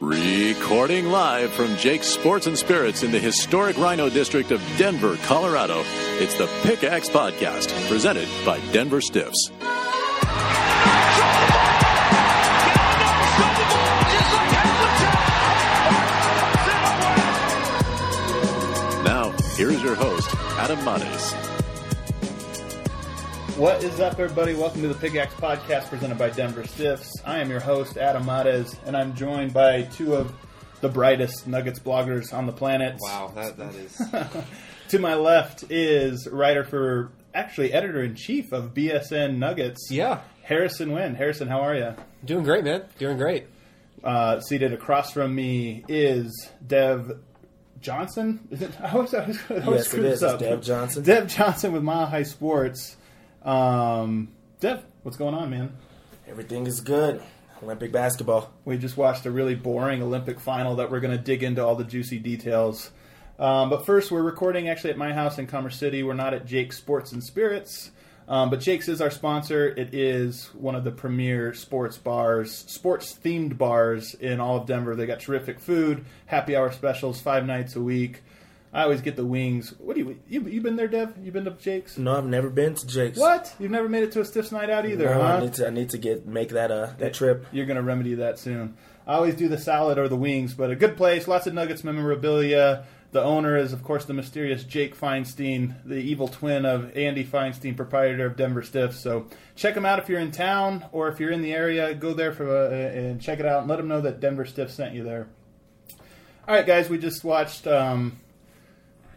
Recording live from Jake's Sports and Spirits in the historic RiNo District of Denver, Colorado, it's the Pickaxe Podcast, presented by Denver Stiffs. Now, here's your host, Adam Mares. What is up, everybody? Welcome to the Pickaxe Podcast presented by Denver Stiffs. I am your host, Adam Mares, and I'm joined by two of the brightest Nuggets bloggers on the planet. Wow, that that is. to my left is writer for, actually, editor in chief of BSN Nuggets. yeah, Harrison Wind. Harrison, how are you? doing great, man. Doing great. Uh, seated across from me is Dev Johnson. Is it? I always, I always, I always Yes, screw this. Up. Dev Johnson. Dev Johnson with Mile High Sports. Um, Dev, what's going on, man? Everything is good. Olympic basketball. We just watched a really boring Olympic final that we're going to dig into all the juicy details. Um, but first, we're recording actually at my house in Commerce City. We're not at Jake's Sports and Spirits, um, but Jake's is our sponsor. It is one of the premier sports bars, sports themed bars in all of Denver. They got terrific food, happy hour specials, five nights a week. I always get the wings. What do you you you been there, Dev? You been to Jake's? No, I've never been to Jake's. What? You've never made it to a Stiffs night out either, No, huh? I need to. I need to get make that uh that trip. You're going to remedy that soon. I always do the salad or the wings, but a good place, lots of Nuggets memorabilia. The owner is, of course, the mysterious Jake Feinstein, the evil twin of Andy Feinstein, proprietor of Denver Stiffs. So check him out if you're in town or if you're in the area. Go there for uh, and check it out and let them know that Denver Stiffs sent you there. All right, guys, we just watched um,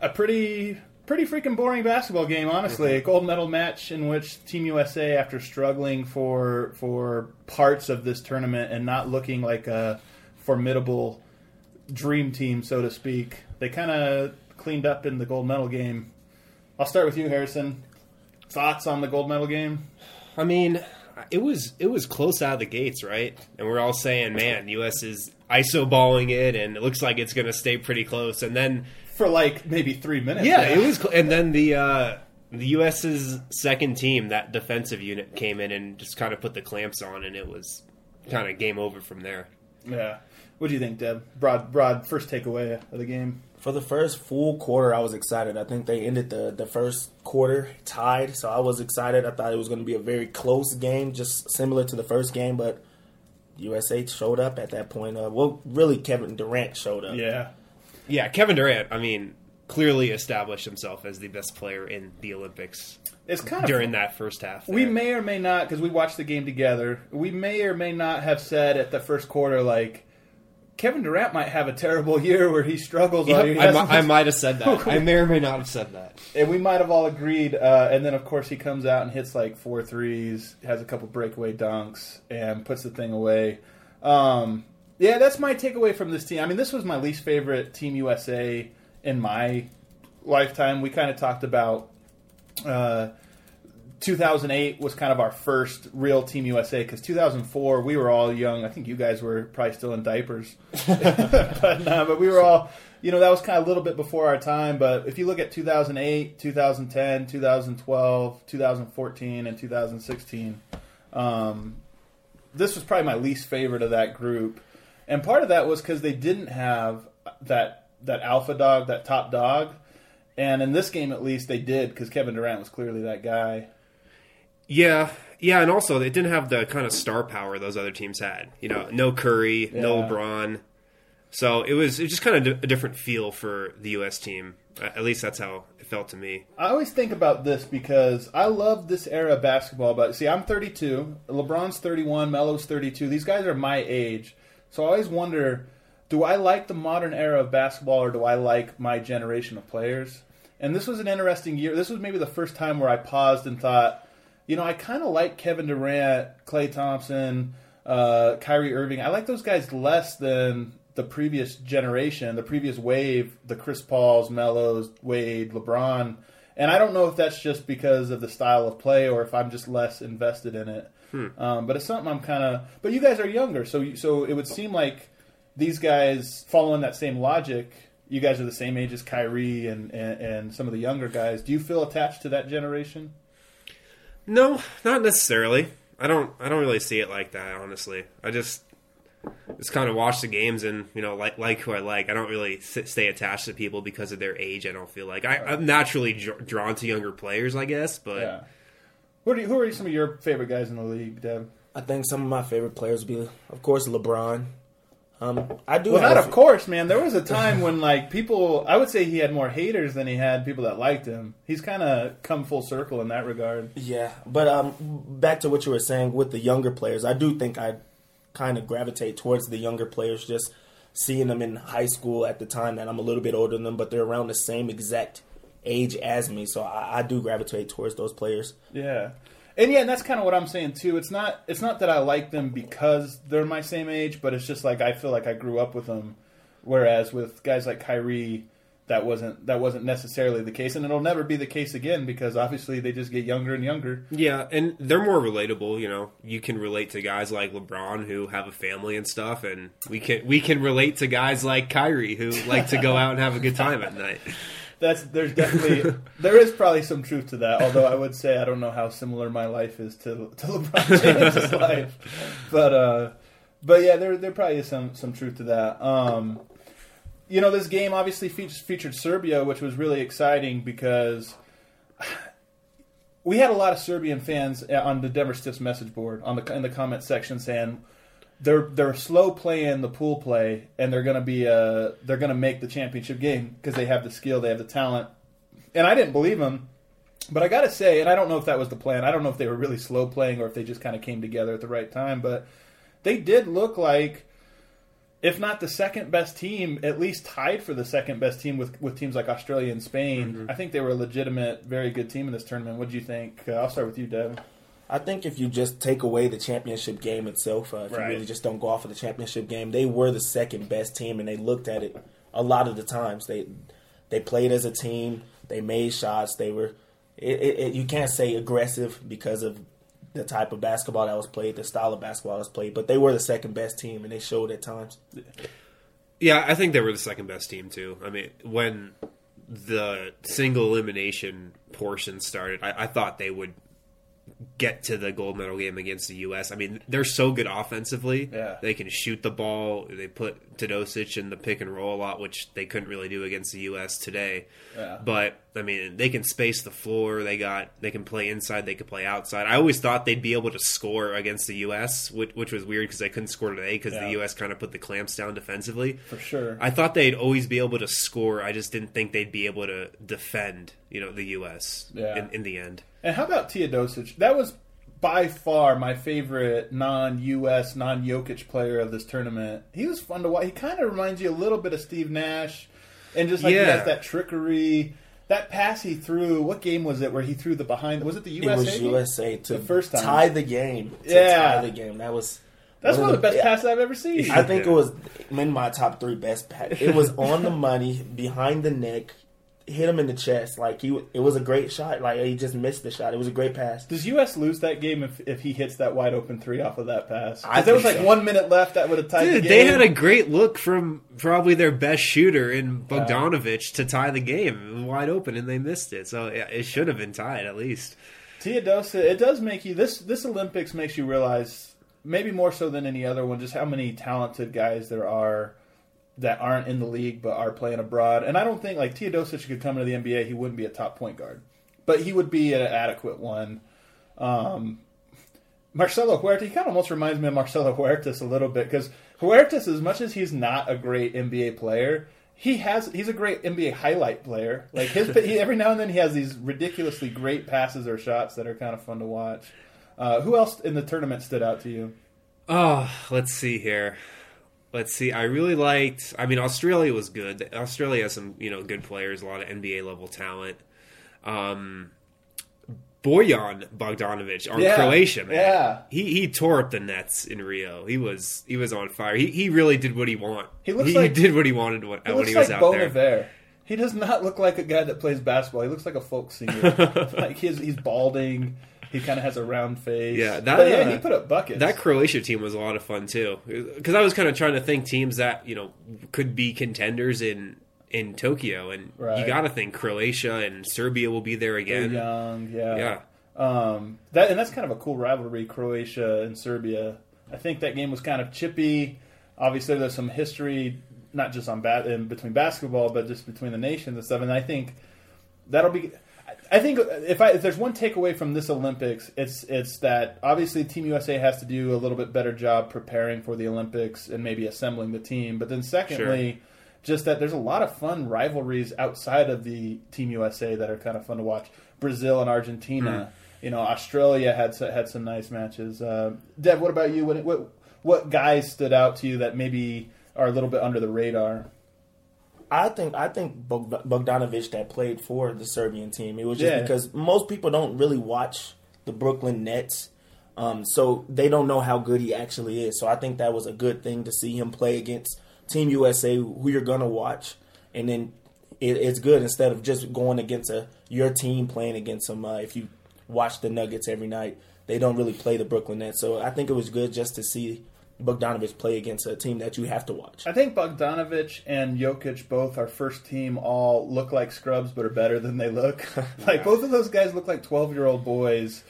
a pretty pretty freaking boring basketball game, honestly. A gold medal match in which Team USA, after struggling for for parts of this tournament and not looking like a formidable dream team, so to speak, they kind of cleaned up in the gold medal game. I'll start with you, Harrison. Thoughts on the gold medal game? I mean, it was it was close out of the gates, right? And we're all saying, man, U.S. is iso balling it, and it looks like it's going to stay pretty close. And then, For like maybe three minutes. yeah, it was. Cl- and then the uh, the U.S.'s second team, that defensive unit, came in and just kind of put the clamps on, and it was kind of game over from there. Yeah. What do you think, Dev? Broad, broad first takeaway of the game. For the first full quarter, I was excited. I think they ended the the first quarter tied, so I was excited. I thought it was going to be a very close game, just similar to the first game. But USA showed up at that point. Uh, well, really, Kevin Durant showed up. Yeah. Yeah, Kevin Durant. I mean, clearly established himself as the best player in the Olympics It's kind of during that first half. We may or may not, because we watched the game together. We may or may not have said at the first quarter, like Kevin Durant might have a terrible year where he struggles. Yep. He I, mi- I might have said that. I may or may not have said that. and we might have all agreed. Uh, and then, of course, he comes out and hits like four threes, has a couple breakaway dunks, and puts the thing away. Um, yeah, that's my takeaway from this team. I mean, this was my least favorite Team USA in my lifetime. We kind of talked about. Uh, 2008 was kind of our first real Team USA because 2004 we were all young. I think you guys were probably still in diapers, but no, but we were all, you know, that was kind of a little bit before our time. But if you look at 2008, 2010, 2012, 2014, and 2016, um, this was probably my least favorite of that group, and part of that was because they didn't have that that alpha dog, that top dog. And in this game, at least, they did because Kevin Durant was clearly that guy. Yeah, yeah, and also they didn't have the kind of star power those other teams had. You know, no Curry, no LeBron. So it was it was just kind of a different feel for the U.S. team. At least that's how it felt to me. I always think about this because I love this era of basketball. But see, I'm 32. LeBron's 31. Melo's 32. These guys are my age. So I always wonder do I like the modern era of basketball or do I like my generation of players? And this was an interesting year. This was maybe the first time where I paused and thought, you know, I kind of like Kevin Durant, Klay Thompson, uh, Kyrie Irving. I like those guys less than the previous generation, the previous wave, the Chris Pauls, Melos, Wade, LeBron. And I don't know if that's just because of the style of play or if I'm just less invested in it. Um, but it's something I'm kind of. But you guys are younger, so you, so it would seem like these guys following that same logic. You guys are the same age as Kyrie and, and, and some of the younger guys. Do you feel attached to that generation? No, not necessarily. I don't. I don't really see it like that. Honestly, I just just kind of watch the games and you know like like who I like. I don't really sit, stay attached to people because of their age. I don't feel like I, I'm naturally dr- drawn to younger players, I guess. But Yeah. Who are, you, who are some of your favorite guys in the league, Dev? I think some of my favorite players would be, of course, LeBron. Um, I do. Well, not a of course, man. There was a time when like people, I would say he had more haters than he had people that liked him. He's kind of come full circle in that regard. Yeah, but um, back to what you were saying with the younger players, I do think I kind of gravitate towards the younger players. Just seeing them in high school at the time that I'm a little bit older than them, but they're around the same exact age as me, so I, I do gravitate towards those players. Yeah. And yeah, and that's kind of what I'm saying too. It's not it's not that I like them because they're my same age, but it's just like I feel like I grew up with them. Whereas with guys like Kyrie, that wasn't that wasn't necessarily the case, and it'll never be the case again because obviously they just get younger and younger. Yeah, and they're more relatable. You know, you can relate to guys like LeBron who have a family and stuff, and we can we can relate to guys like Kyrie who like to go out and have a good time at night. That's there's definitely there is probably some truth to that. Although I would say I don't know how similar my life is to to LeBron James' life, but uh, but yeah, there there probably is some some truth to that. Um, you know, this game obviously features, featured Serbia, which was really exciting because we had a lot of Serbian fans on the Denver Stiffs message board on the in the comment section saying they're they're slow playing the pool play and they're gonna be uh they're gonna make the championship game because they have the skill, they have the talent, and I didn't believe them. But I gotta say, and I don't know if that was the plan. I don't know if they were really slow playing or if they just kind of came together at the right time. But they did look like, if not the second best team, at least tied for the second best team with with teams like Australia and Spain. I think they were a legitimate, very good team in this tournament. What do you think? Uh, I'll start with you, Dev. I think if you just take away the championship game itself, uh, if Right. you really just don't go off of the championship game, they were the second best team, and they looked at it a lot of the times. They they played as a team. They made shots. They were. It, it, it, you can't say aggressive because of the type of basketball that was played, the style of basketball that was played, but they were the second best team, and they showed at times. Yeah, I think they were the second best team too. I mean, when the single elimination portion started, I, I thought they would get to the gold medal game against the U.S. I mean, they're so good offensively. Yeah. They can shoot the ball. They put Teodosic in the pick and roll a lot, which they couldn't really do against the U.S. today. Yeah. But I mean, they can space the floor. They got they can play inside. They can play outside. I always thought they'd be able to score against the U.S., which, which was weird because they couldn't score today because Yeah. the U.S. kind of put the clamps down defensively. For sure. I thought they'd always be able to score. I just didn't think they'd be able to defend, you know, the U.S. Yeah. in, in the end. And how about Teodosic? That was by far my favorite non-U.S., non-Jokic player of this tournament. He was fun to watch. He kind of reminds you a little bit of Steve Nash, and just like he has that trickery. That pass he threw, what game was it where he threw the behind? Was it the It was game? USA to The first time. tie the game. To Yeah. tie the game. That was That's one of the best yeah. passes I've ever seen. I think it was in my top three best pass. It was on the money, behind the neck, hit him in the chest. Like he, it was a great shot. Like he just missed the shot. It was a great pass. Does U.S. lose that game if, if he hits that wide open three off of that pass? 'Cause I there was like so. one minute left that would have tied Dude, the they had a great look from probably their best shooter in Bogdanovich to tie the game. Wide open, and they missed it. So yeah, it should have been tied at least. Teodosa, it does make you this this Olympics makes you realize maybe more so than any other one just how many talented guys there are that aren't in the league but are playing abroad. And I don't think like Teodosic could come into the NBA. He wouldn't be a top point guard, but he would be an adequate one. Um, Marcelo Huerta, he kind of almost reminds me of Marcelo Huertas a little bit because Huertas, as much as he's not a great NBA player, he has he's a great NBA highlight player. Like his he, every now and then he has these ridiculously great passes or shots that are kind of fun to watch. Uh, who else in the tournament stood out to you? Oh, let's see here. Let's see. I really liked. I mean, Australia was good. Australia has some you know good players, a lot of NBA level talent. Um, Bojan Bogdanovic on Yeah, Croatia, man. yeah. He he tore up the nets in Rio. He was he was on fire. He he really did what he want. He looks he, like- did what he wanted when, He when he was like out Bo there. He does not look like a guy that plays basketball. He looks like a folk singer. like he's he's balding. He kind of has a round face. Yeah, that- But yeah, uh, he put up buckets. That Croatia team was a lot of fun too, because I was kind of trying to think teams that you know could be contenders in in Tokyo, and you got to think Croatia and Serbia will be there They're again. young, yeah. Yeah. Um, that and that's kind of a cool rivalry, Croatia and Serbia. I think that game was kind of chippy. Obviously, there's some history, not just on bat in between basketball, but just between the nations and stuff. And I think that'll be. I think if I if there's one takeaway from this Olympics, it's it's that obviously Team USA has to do a little bit better job preparing for the Olympics and maybe assembling the team. But then secondly, just that there's a lot of fun rivalries outside of the Team USA that are kind of fun to watch. Brazil and Argentina. You know, Australia had had some nice matches. Uh, Dev, what about you? What, what what guys stood out to you that maybe are a little bit under the radar? I think I think Bog- Bogdanovic that played for the Serbian team. It was just Yeah. because most people don't really watch the Brooklyn Nets, um, so they don't know how good he actually is. So I think that was a good thing to see him play against Team USA, who you're gonna watch, and then it, it's good instead of just going against a your team playing against them. Uh, if you watch the Nuggets every night, they don't really play the Brooklyn Nets. So I think it was good just to see Bogdanovic play against a team that you have to watch. I think Bogdanovich and Jokic both are first team all look like scrubs but are better than they look. like both of those guys look like 12-year-old boys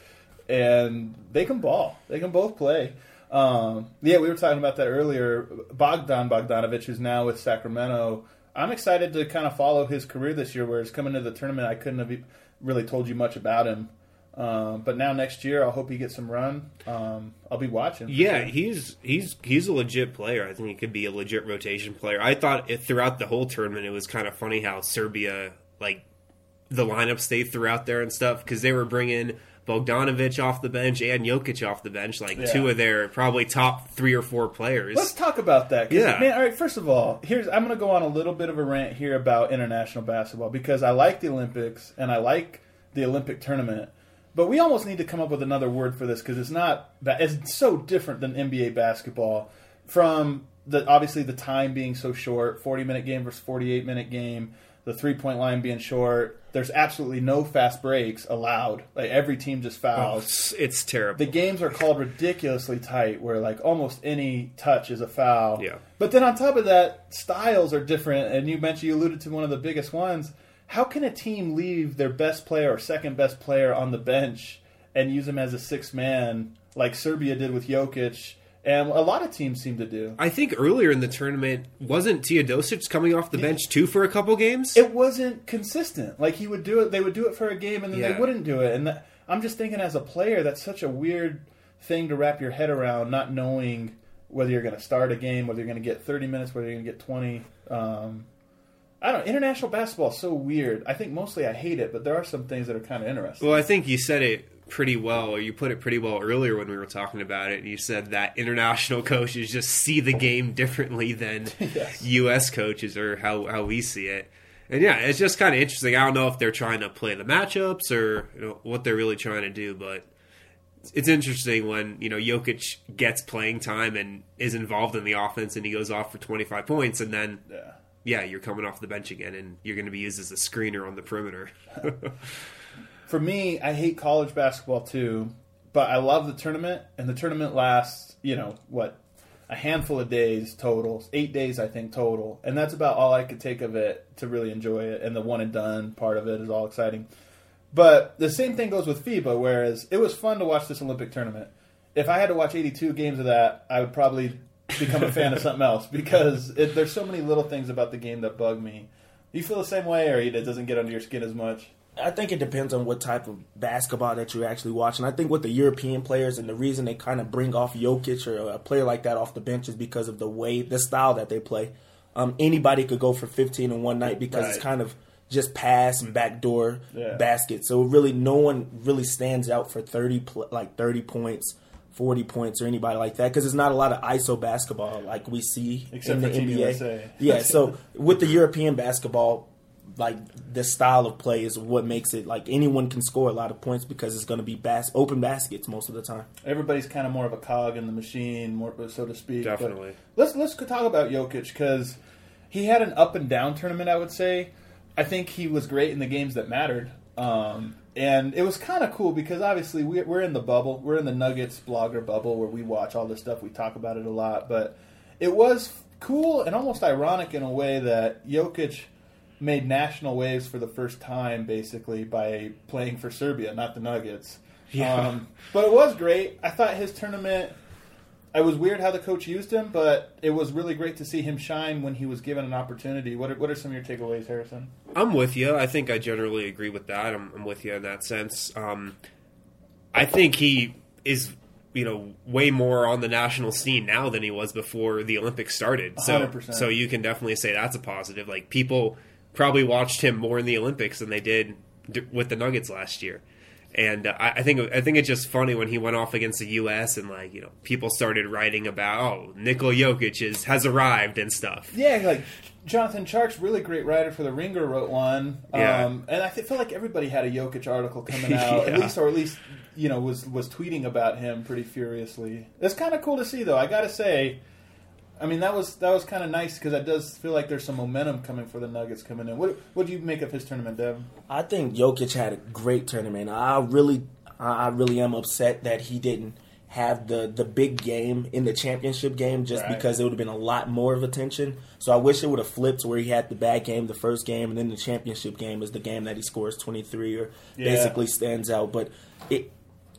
and they can ball. They can both play. Um, yeah, we were talking about that earlier. Bogdan Bogdanovich who's now with Sacramento. I'm excited to kind of follow his career this year whereas coming to the tournament I couldn't have really told you much about him. Um, but now next year, I hope he gets some run. Um, I'll be watching. Yeah, he's he's he's a legit player. I think he could be a legit rotation player. I thought it, throughout the whole tournament, it was kind of funny how Serbia like the lineup stayed throughout there and stuff because they were bringing Bogdanovic off the bench and Jokic off the bench, like Yeah. two of their probably top three or four players. Let's talk about that. Yeah. man. All right. First of all, here's I'm going to go on a little bit of a rant here about international basketball because I like the Olympics and I like the Olympic tournament, but we almost need to come up with another word for this because it's not that it's so different than NBA basketball. From the obviously the time being so short, 40 minute game versus 48 minute game, the three point line being short. There's absolutely no fast breaks allowed. Like every team just Oh, fouls it's, it's terrible. the games are called ridiculously tight where like almost any touch is a foul Yeah. but then on top of that styles are different and you mentioned you alluded to one of the biggest ones how can a team leave their best player or second best player on the bench and use him as a six man like serbia did with Jokic and a lot of teams seem to do I think earlier in the tournament wasn't Teodosic coming off the bench too for a couple games. it wasn't consistent. Like he would do it, they would do it for a game, and then they wouldn't do it. And that, I'm just thinking, as a player, that's such a weird thing to wrap your head around, not knowing whether you're going to start a game, whether you're going to get 30 minutes, whether you're going to get 20. Um, I don't. know. International basketball is so weird. I think mostly I hate it, but there are some things that are kind of interesting. Well, I think you said it pretty well, or you put it pretty well earlier when we were talking about it. And You said that international coaches just see the game differently than Yes. U.S. coaches, or how, how we see it. And yeah, it's just kind of interesting. I don't know if they're trying to play the matchups or you know, what they're really trying to do, but it's interesting when you know Jokic gets playing time and is involved in the offense, and he goes off for 25 points, and then yeah. Yeah, you're coming off the bench again, and you're going to be used as a screener on the perimeter. For me, I hate college basketball too, but I love the tournament, and the tournament lasts, you know, what, a handful of days total, eight days, I think, total. And that's about all I could take of it to really enjoy it. And the one and done part of it is all exciting. But the same thing goes with FIBA, whereas it was fun to watch this Olympic tournament. If I had to watch 82 games of that, I would probably become a fan of something else because it, there's so many little things about the game that bug me. You feel the same way, or it doesn't get under your skin as much? I think it depends on what type of basketball that you're actually watching. I think with the European players and the reason they kind of bring off Jokic or a player like that off the bench is because of the way, the style that they play. Um, anybody could go for 15 in one night because Right. it's kind of just pass and backdoor Yeah. basket. So really, no one really stands out for 30 pl- like 30 points. 40 points or anybody like that because there's not a lot of ISO basketball like we see Except in the for NBA. USA. yeah, so with the European basketball, like the style of play is what makes it like anyone can score a lot of points because it's going to be bas- open baskets most of the time. Everybody's kind of more of a cog in the machine, more so to speak. But Definitely. let's let's talk about Jokic because he had an up and down tournament. I would say. I think he was great in the games that mattered. Um, and it was kind of cool because obviously we, we're in the bubble. We're in the Nuggets blogger bubble where we watch all this stuff. We talk about it a lot. But it was cool and almost ironic in a way that Jokic made national waves for the first time, basically, by playing for Serbia, not the Nuggets. Yeah. Um, but it was great. I thought his tournament. It was weird how the coach used him, but it was really great to see him shine when he was given an opportunity. What are, what are some of your takeaways, Harrison? I'm with you. I think I generally agree with that. I'm, I'm with you in that sense. Um, I think he is, you know, way more on the national scene now than he was before the Olympics started. So, 100%. so you can definitely say that's a positive. Like people probably watched him more in the Olympics than they did d- with the Nuggets last year. And uh, I, I think I think it's just funny when he went off against the U.S. and like you know people started writing about oh Nikola Jokic is has arrived and stuff. Yeah, like Jonathan Tjarks really great writer for the Ringer wrote one. Yeah. Um, and I feel like everybody had a Jokic article coming out, at least, or at least you know was was tweeting about him pretty furiously. It's kind of cool to see, though. I got to say, I mean that was that was kind of nice because it does feel like there's some momentum coming for the Nuggets coming in. What what do you make of his tournament, Dev? I think Jokic had a great tournament. I really, I really am upset that he didn't have the the big game in the championship game just Right. because it would have been a lot more of attention. So I wish it would have flipped where he had the bad game the first game and then the championship game is the game that he scores 23 or Yeah. basically stands out. But it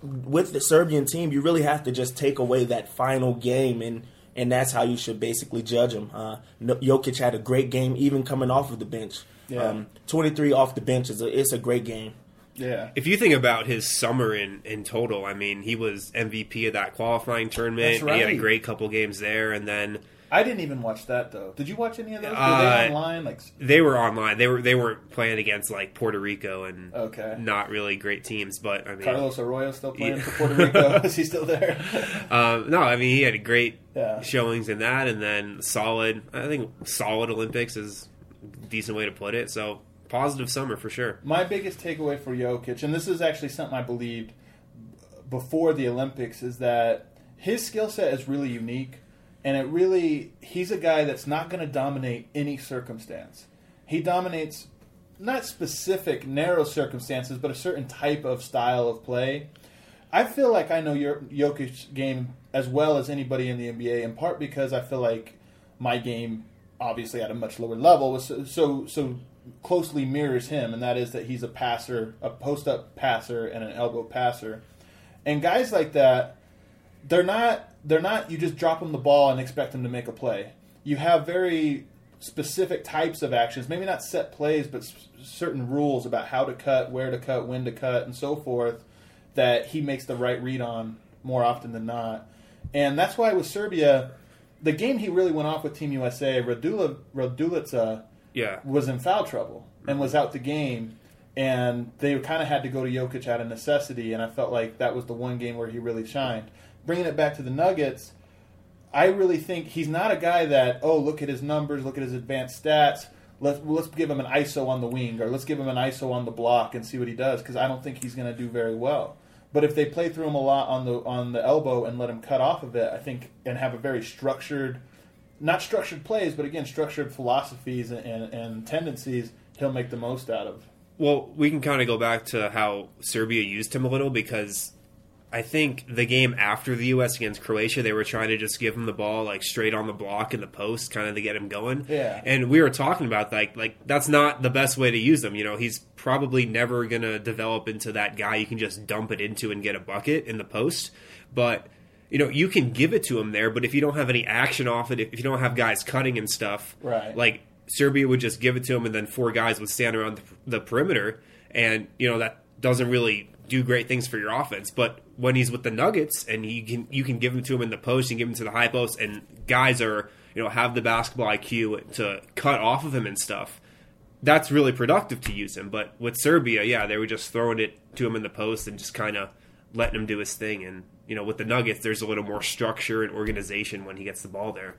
with the Serbian team, you really have to just take away that final game and. And that's how you should basically judge him. Uh, No- Jokic had a great game, even coming off of the bench. Yeah. Um, 23 off the bench is a, it's a great game. Yeah, If you think about his summer in, in total, I mean, he was MVP of that qualifying tournament. That's He had a great couple games there, and then I didn't even watch that though. Did you watch any of those? Were Uh, they online? Like, they were online. They were they weren't playing against like Puerto Rico and Okay. not really great teams. But I mean, Carlos Arroyo still playing Yeah. for Puerto Rico? Is he still there? um, no, I mean he had great Yeah. showings in that, and then solid. I think solid Olympics is a decent way to put it. So positive summer for sure. My biggest takeaway for Jokic, and this is actually something I believed before the Olympics, is that his skill set is really unique, and it really he's a guy that's not going to dominate any circumstance. He dominates not specific narrow circumstances, but a certain type of style of play. I feel like I know your Jokic's game as well as anybody in the NBA, in part because I feel like my game, obviously at a much lower level, was so so, so closely mirrors him, and that is that he's a passer, a post up passer, and an elbow passer. And guys like that, they're not they're not you just drop them the ball and expect them to make a play. You have very specific types of actions, maybe not set plays, but s- certain rules about how to cut, where to cut, when to cut, and so forth. That he makes the right read on more often than not, and that's why with Serbia, the game he really went off with Team USA, Radula Raduljica Yeah, was in foul trouble and was out the game, and they kind of had to go to Jokic out of necessity. And I felt like that was the one game where he really shined. Bringing it back to the Nuggets, I really think he's not a guy that oh look at his numbers, look at his advanced stats. Let's let's give him an ISO on the wing or let's give him an ISO on the block and see what he does because I don't think he's going to do very well. But if they play through him a lot on the on the elbow and let him cut off of it, I think and have a very structured not structured plays, but again, structured philosophies and, and, and tendencies, he'll make the most out of. Well, we can kind of go back to how Serbia used him a little because I think the game after the U.S. against Croatia, they were trying to just give him the ball like straight on the block in the post, kind of to get him going. Yeah. And we were talking about like like that's not the best way to use him. You know, he's probably never gonna develop into that guy you can just dump it into and get a bucket in the post. But you know, you can give it to him there, but if you don't have any action off it, if you don't have guys cutting and stuff, Right. Like Serbia would just give it to him, and then four guys would stand around the, the perimeter, and you know that doesn't really do great things for your offense. But when he's with the Nuggets, and you can you can give him to him in the post and give him to the high post, and guys are you know have the basketball IQ to cut off of him and stuff. That's really productive to use him. But with Serbia, yeah, they were just throwing it to him in the post and just kind of letting him do his thing. And you know, with the Nuggets, there's a little more structure and organization when he gets the ball there.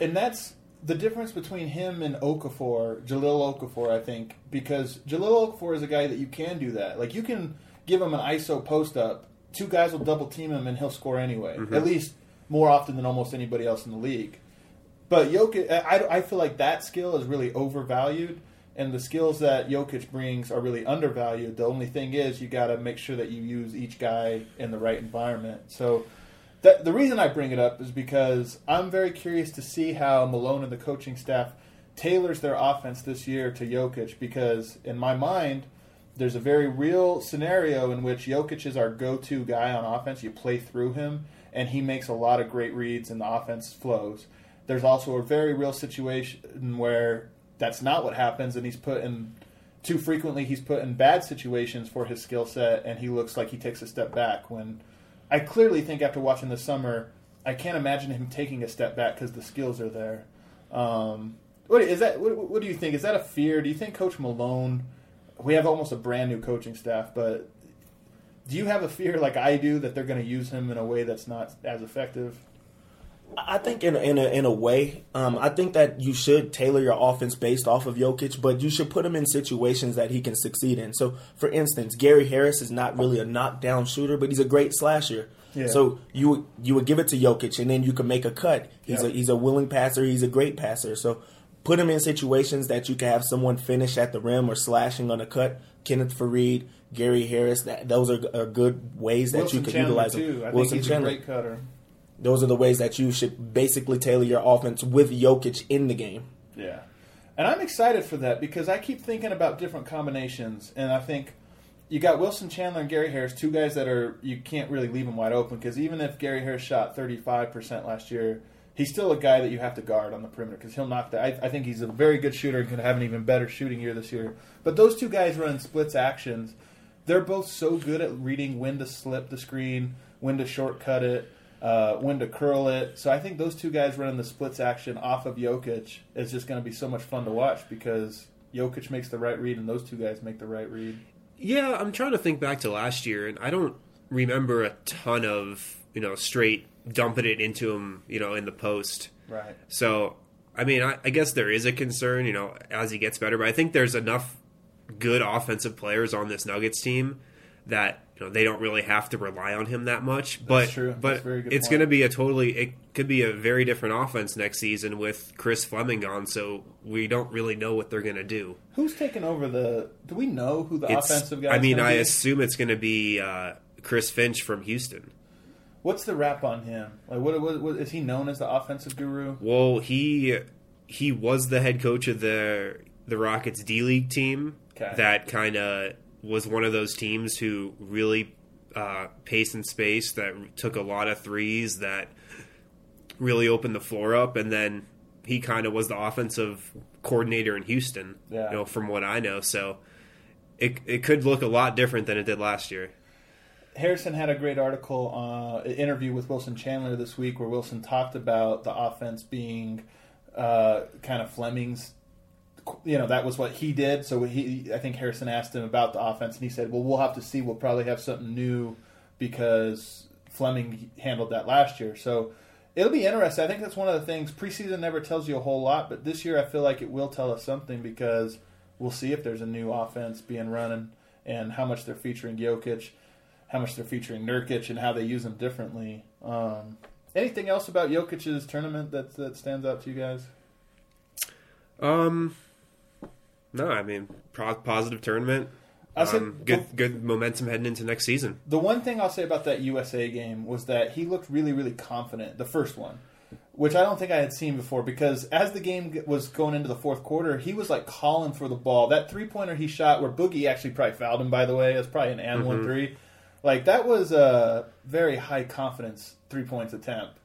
and that's the difference between him and Okafor, Jahlil Okafor, I think, because Jahlil Okafor is a guy that you can do that. Like you can give him an ISO post up, two guys will double team him, and he'll score anyway. Mm-hmm. At least more often than almost anybody else in the league. But Jokic, I, I feel like that skill is really overvalued, and the skills that Jokic brings are really undervalued. The only thing is, you got to make sure that you use each guy in the right environment. So, that, the reason I bring it up is because I'm very curious to see how Malone and the coaching staff tailors their offense this year to Jokic. Because in my mind, there's a very real scenario in which Jokic is our go-to guy on offense. You play through him, and he makes a lot of great reads, and the offense flows. There's also a very real situation where that's not what happens, and he's put in too frequently. He's put in bad situations for his skill set, and he looks like he takes a step back. When I clearly think after watching the summer, I can't imagine him taking a step back because the skills are there. Um, what is that? What, what do you think? Is that a fear? Do you think Coach Malone? We have almost a brand new coaching staff, but do you have a fear like I do that they're going to use him in a way that's not as effective? I think in a, in a, in a way, um, I think that you should tailor your offense based off of Jokic, but you should put him in situations that he can succeed in. So, for instance, Gary Harris is not really a knockdown shooter, but he's a great slasher. Yeah. So you would- you would give it to Jokic, and then you can make a cut. He's Yeah. a he's a willing passer. He's a great passer. So put him in situations that you can have someone finish at the rim or slashing on a cut. Kenneth Faried, Gary Harris. That those are, are good ways that Wilson you can Chandler utilize too. I Wilson think he's Chandler a great cutter. those are the ways that you should basically tailor your offense with Jokic in the game. Yeah. And I'm excited for that because I keep thinking about different combinations, and I think you got Wilson Chandler and Gary Harris, two guys that are you can't really leave them wide open because even if Gary Harris shot 35 percent last year, he's still a guy that you have to guard on the perimeter because he'll knock that. I, I think he's a very good shooter and can have an even better shooting year this year. But those two guys run splits actions. They're both so good at reading when to slip the screen, when to shortcut it, uh, when to curl it. So I think those two guys running the splits action off of Jokic is just going to be so much fun to watch because Jokic makes the right read and those two guys make the right read. Yeah, I'm trying to think back to last year, and I don't remember a ton of you know straight dumping it into him, you know, in the post. Right. So, I mean, I, I guess there is a concern, you know, as he gets better, but I think there's enough good offensive players on this Nuggets team that you know they don't really have to rely on him that much. But true. But a very good it's going to be a totally it could be a very different offense next season with Chris Fleming on. So we don't really know what they're going to do. Who's taking over the? Do we know who the It's, offensive guy? I mean, I be? assume it's going to be uh, Chris Finch from Houston. What's the rap on him? Like, what, what, what is he known as the offensive guru? Well, he he was the head coach of the the Rockets D League team. Okay. That kind of was one of those teams who really uh, pace and space that took a lot of threes that really opened the floor up, and then he kind of was the offensive coordinator in Houston. Yeah. You know, from what I know, so it it could look a lot different than it did last year. Harrison had a great article, uh, interview with Wilson Chandler this week, where Wilson talked about the offense being uh, kind of Fleming's. You know, that was what he did. So he, I think Harrison asked him about the offense, and he said, "Well, we'll have to see. We'll probably have something new because Fleming handled that last year." So it'll be interesting. I think that's one of the things. Preseason never tells you a whole lot, but this year I feel like it will tell us something because we'll see if there's a new offense being run and how much they're featuring Jokic how much they're featuring Nurkic and how they use them differently. Um, anything else about Jokic's tournament that that stands out to you guys? Um, no, I mean pro- positive tournament. I said- Um, good good momentum heading into next season. The one thing I'll say about that USA game was that he looked really, really confident. The first one, which I don't think I had seen before, because as the game was going into the fourth quarter, he was like calling for the ball. That three pointer he shot, where Boogie actually probably fouled him. By the way, it was probably an and one three. Like that was a very high confidence three points attempt.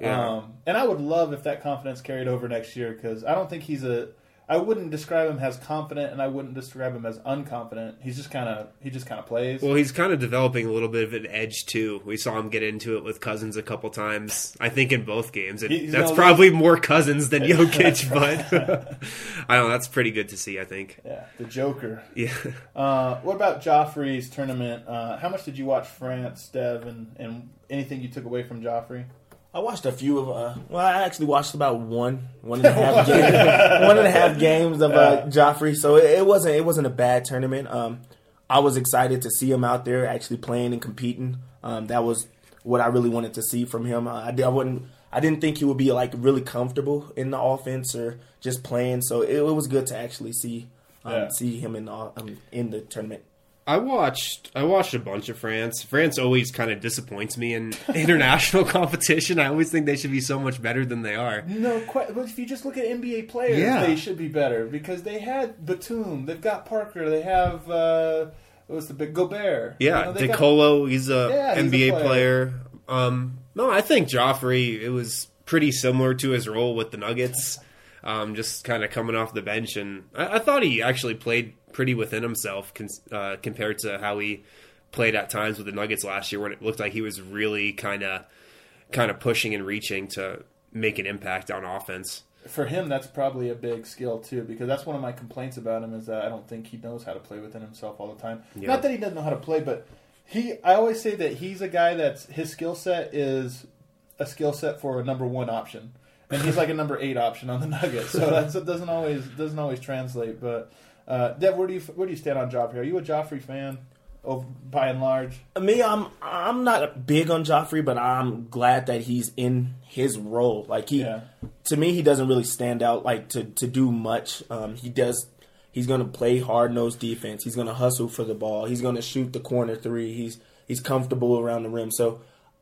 Yeah. Um, and I would love if that confidence carried over next year because I don't think he's a. I wouldn't describe him as confident, and I wouldn't describe him as unconfident. He's just kind of he just kind of plays. Well, he's kind of developing a little bit of an edge too. We saw him get into it with Cousins a couple times. I think in both games, and He's that's probably more Cousins than Jokic. but I don't know. That's pretty good to see. I think. yeah, the Joker. Yeah. Uh, what about Joffrey's tournament? Uh, how much did you watch France, Dev, and, and anything you took away from Joffrey? I watched a few of. Uh, well, I actually watched about one, one and a half, game, one and a half games of uh, Joffrey. So it, it wasn't it wasn't a bad tournament. Um, I was excited to see him out there actually playing and competing. Um, that was what I really wanted to see from him. Uh, I, I wouldn't. I didn't think he would be like really comfortable in the offense or just playing. So it, it was good to actually see um, Yeah. see him in the, um, in the tournament. I watched I watched a bunch of France. France always kind of disappoints me in international competition. I always think they should be so much better than they are. No, quite, but if you just look at NBA players, Yeah. they should be better because they had Batum, they've got Parker, they have uh, what was the big Gobert? Yeah, You know, got- DeColo, he's a Yeah, he's a NBA player. player. Um, no, I think Joffrey. It was pretty similar to his role with the Nuggets, um, just kind of coming off the bench, and I, I thought he actually played pretty within himself uh, compared to how he played at times with the Nuggets last year, when it looked like he was really kind of kind of pushing and reaching to make an impact on offense. for him, that's probably a big skill too, because that's one of my complaints about him is that I don't think he knows how to play within himself all the time. Yeah. Not that he doesn't know how to play, but he. I always say that he's a guy that's his skill set is a skill set for a number one option, and he's like a number eight option on the Nuggets. So that's it doesn't always doesn't always translate. But uh, Dev, where do you where do you stand on Joffrey? Are you a Joffrey fan? Over, by and large, Me, I'm I'm not big on Joffrey, but I'm glad that he's in his role. Like he, Yeah. to me, he doesn't really stand out like to to do much. Um, he does. He's going to play hard nosed defense. He's going to hustle for the ball. He's going to shoot the corner three. He's he's comfortable around the rim. So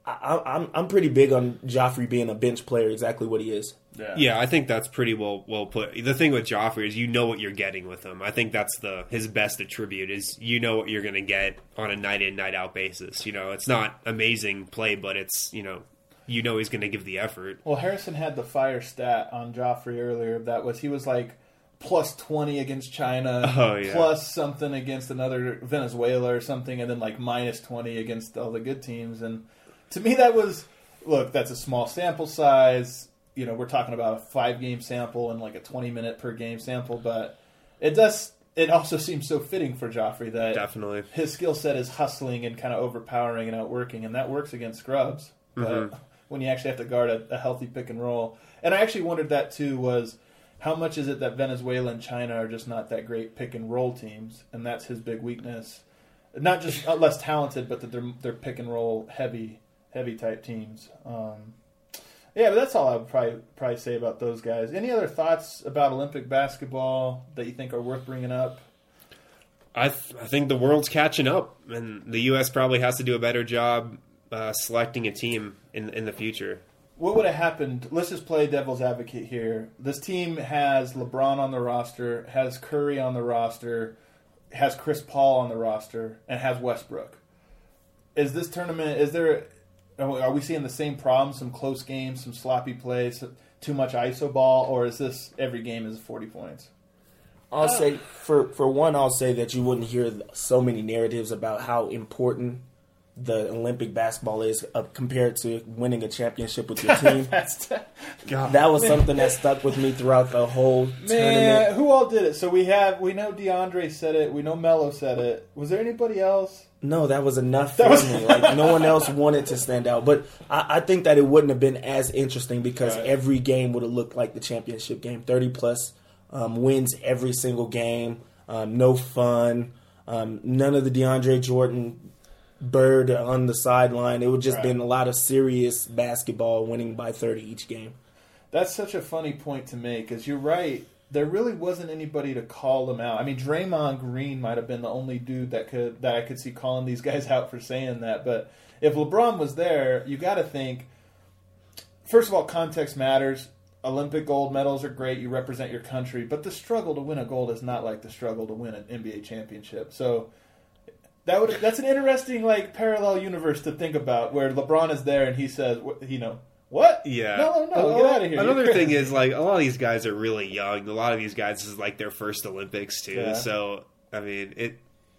I, I- I'm I'm pretty big on Joffrey being a bench player. Exactly what he is. Yeah, I think that's pretty well well put. The thing with Joffrey is you know what you're getting with him. I think that's the his best attribute is you know what you're going to get on a night in night out basis. You know, it's not amazing play, but it's you know you know he's going to give the effort. Well, Harrison had the fire stat on Joffrey earlier. That was he was like plus twenty against China, Oh, yeah. plus something against another Venezuela or something, and then like minus twenty against all the good teams. And to me, that was look. That's a small sample size. You know, we're talking about a five game sample and like a twenty minute per game sample, but it does. It also seems so fitting for Joffrey that Definitely. his skill set is hustling and kind of overpowering and outworking, and that works against scrubs. But when you actually have to guard a, a healthy pick and roll, and I actually wondered that too was how much is it that Venezuela and China are just not that great pick and roll teams, and that's his big weakness. Not just uh, less talented, but that they're they're pick and roll heavy heavy type teams. Um, yeah, but that's all I would probably probably say about those guys. Any other thoughts about Olympic basketball that you think are worth bringing up? I th- I think the world's catching up, and the U.S. probably has to do a better job uh, selecting a team in in the future. What would have happened? Let's just play devil's advocate here. This team has LeBron on the roster, has Curry on the roster, has Chris Paul on the roster, and has Westbrook. Is this tournament? Is there? Are we seeing the same problems? Some close games, some sloppy plays, too much iso ball, or is this every game is forty points? I'll say for for one, I'll say that you wouldn't hear so many narratives about how important the Olympic basketball is uh, compared to winning a championship with your team. That's that was something that stuck with me throughout the whole man. tournament. Who all did it? So we have we know DeAndre said it. We know Melo said it. Was there anybody else? No, that was enough That for was- me. Like no one else wanted to stand out, but I, I think that it wouldn't have been as interesting because Right. every game would have looked like the championship game. Thirty plus um, wins every single game. Um, no fun. Um, none of the DeAndre Jordan bird on the sideline. It would just Right. been a lot of serious basketball, winning by thirty each game. That's such a funny point to make because you're right. There really wasn't anybody to call them out. I mean, Draymond Green might have been the only dude that could that I could see calling these guys out for saying that. But if LeBron was there, you got to think. First of all, context matters. Olympic gold medals are great. You represent your country, but the struggle to win a gold is not like the struggle to win an NBA championship. So That would that's an interesting like parallel universe to think about where LeBron is there and he says, you know, what? Yeah. No, no, Well, get out of here. Another thing is like a lot of these guys are really young. A lot of these guys is like their first Olympics too. Yeah. So I mean, it.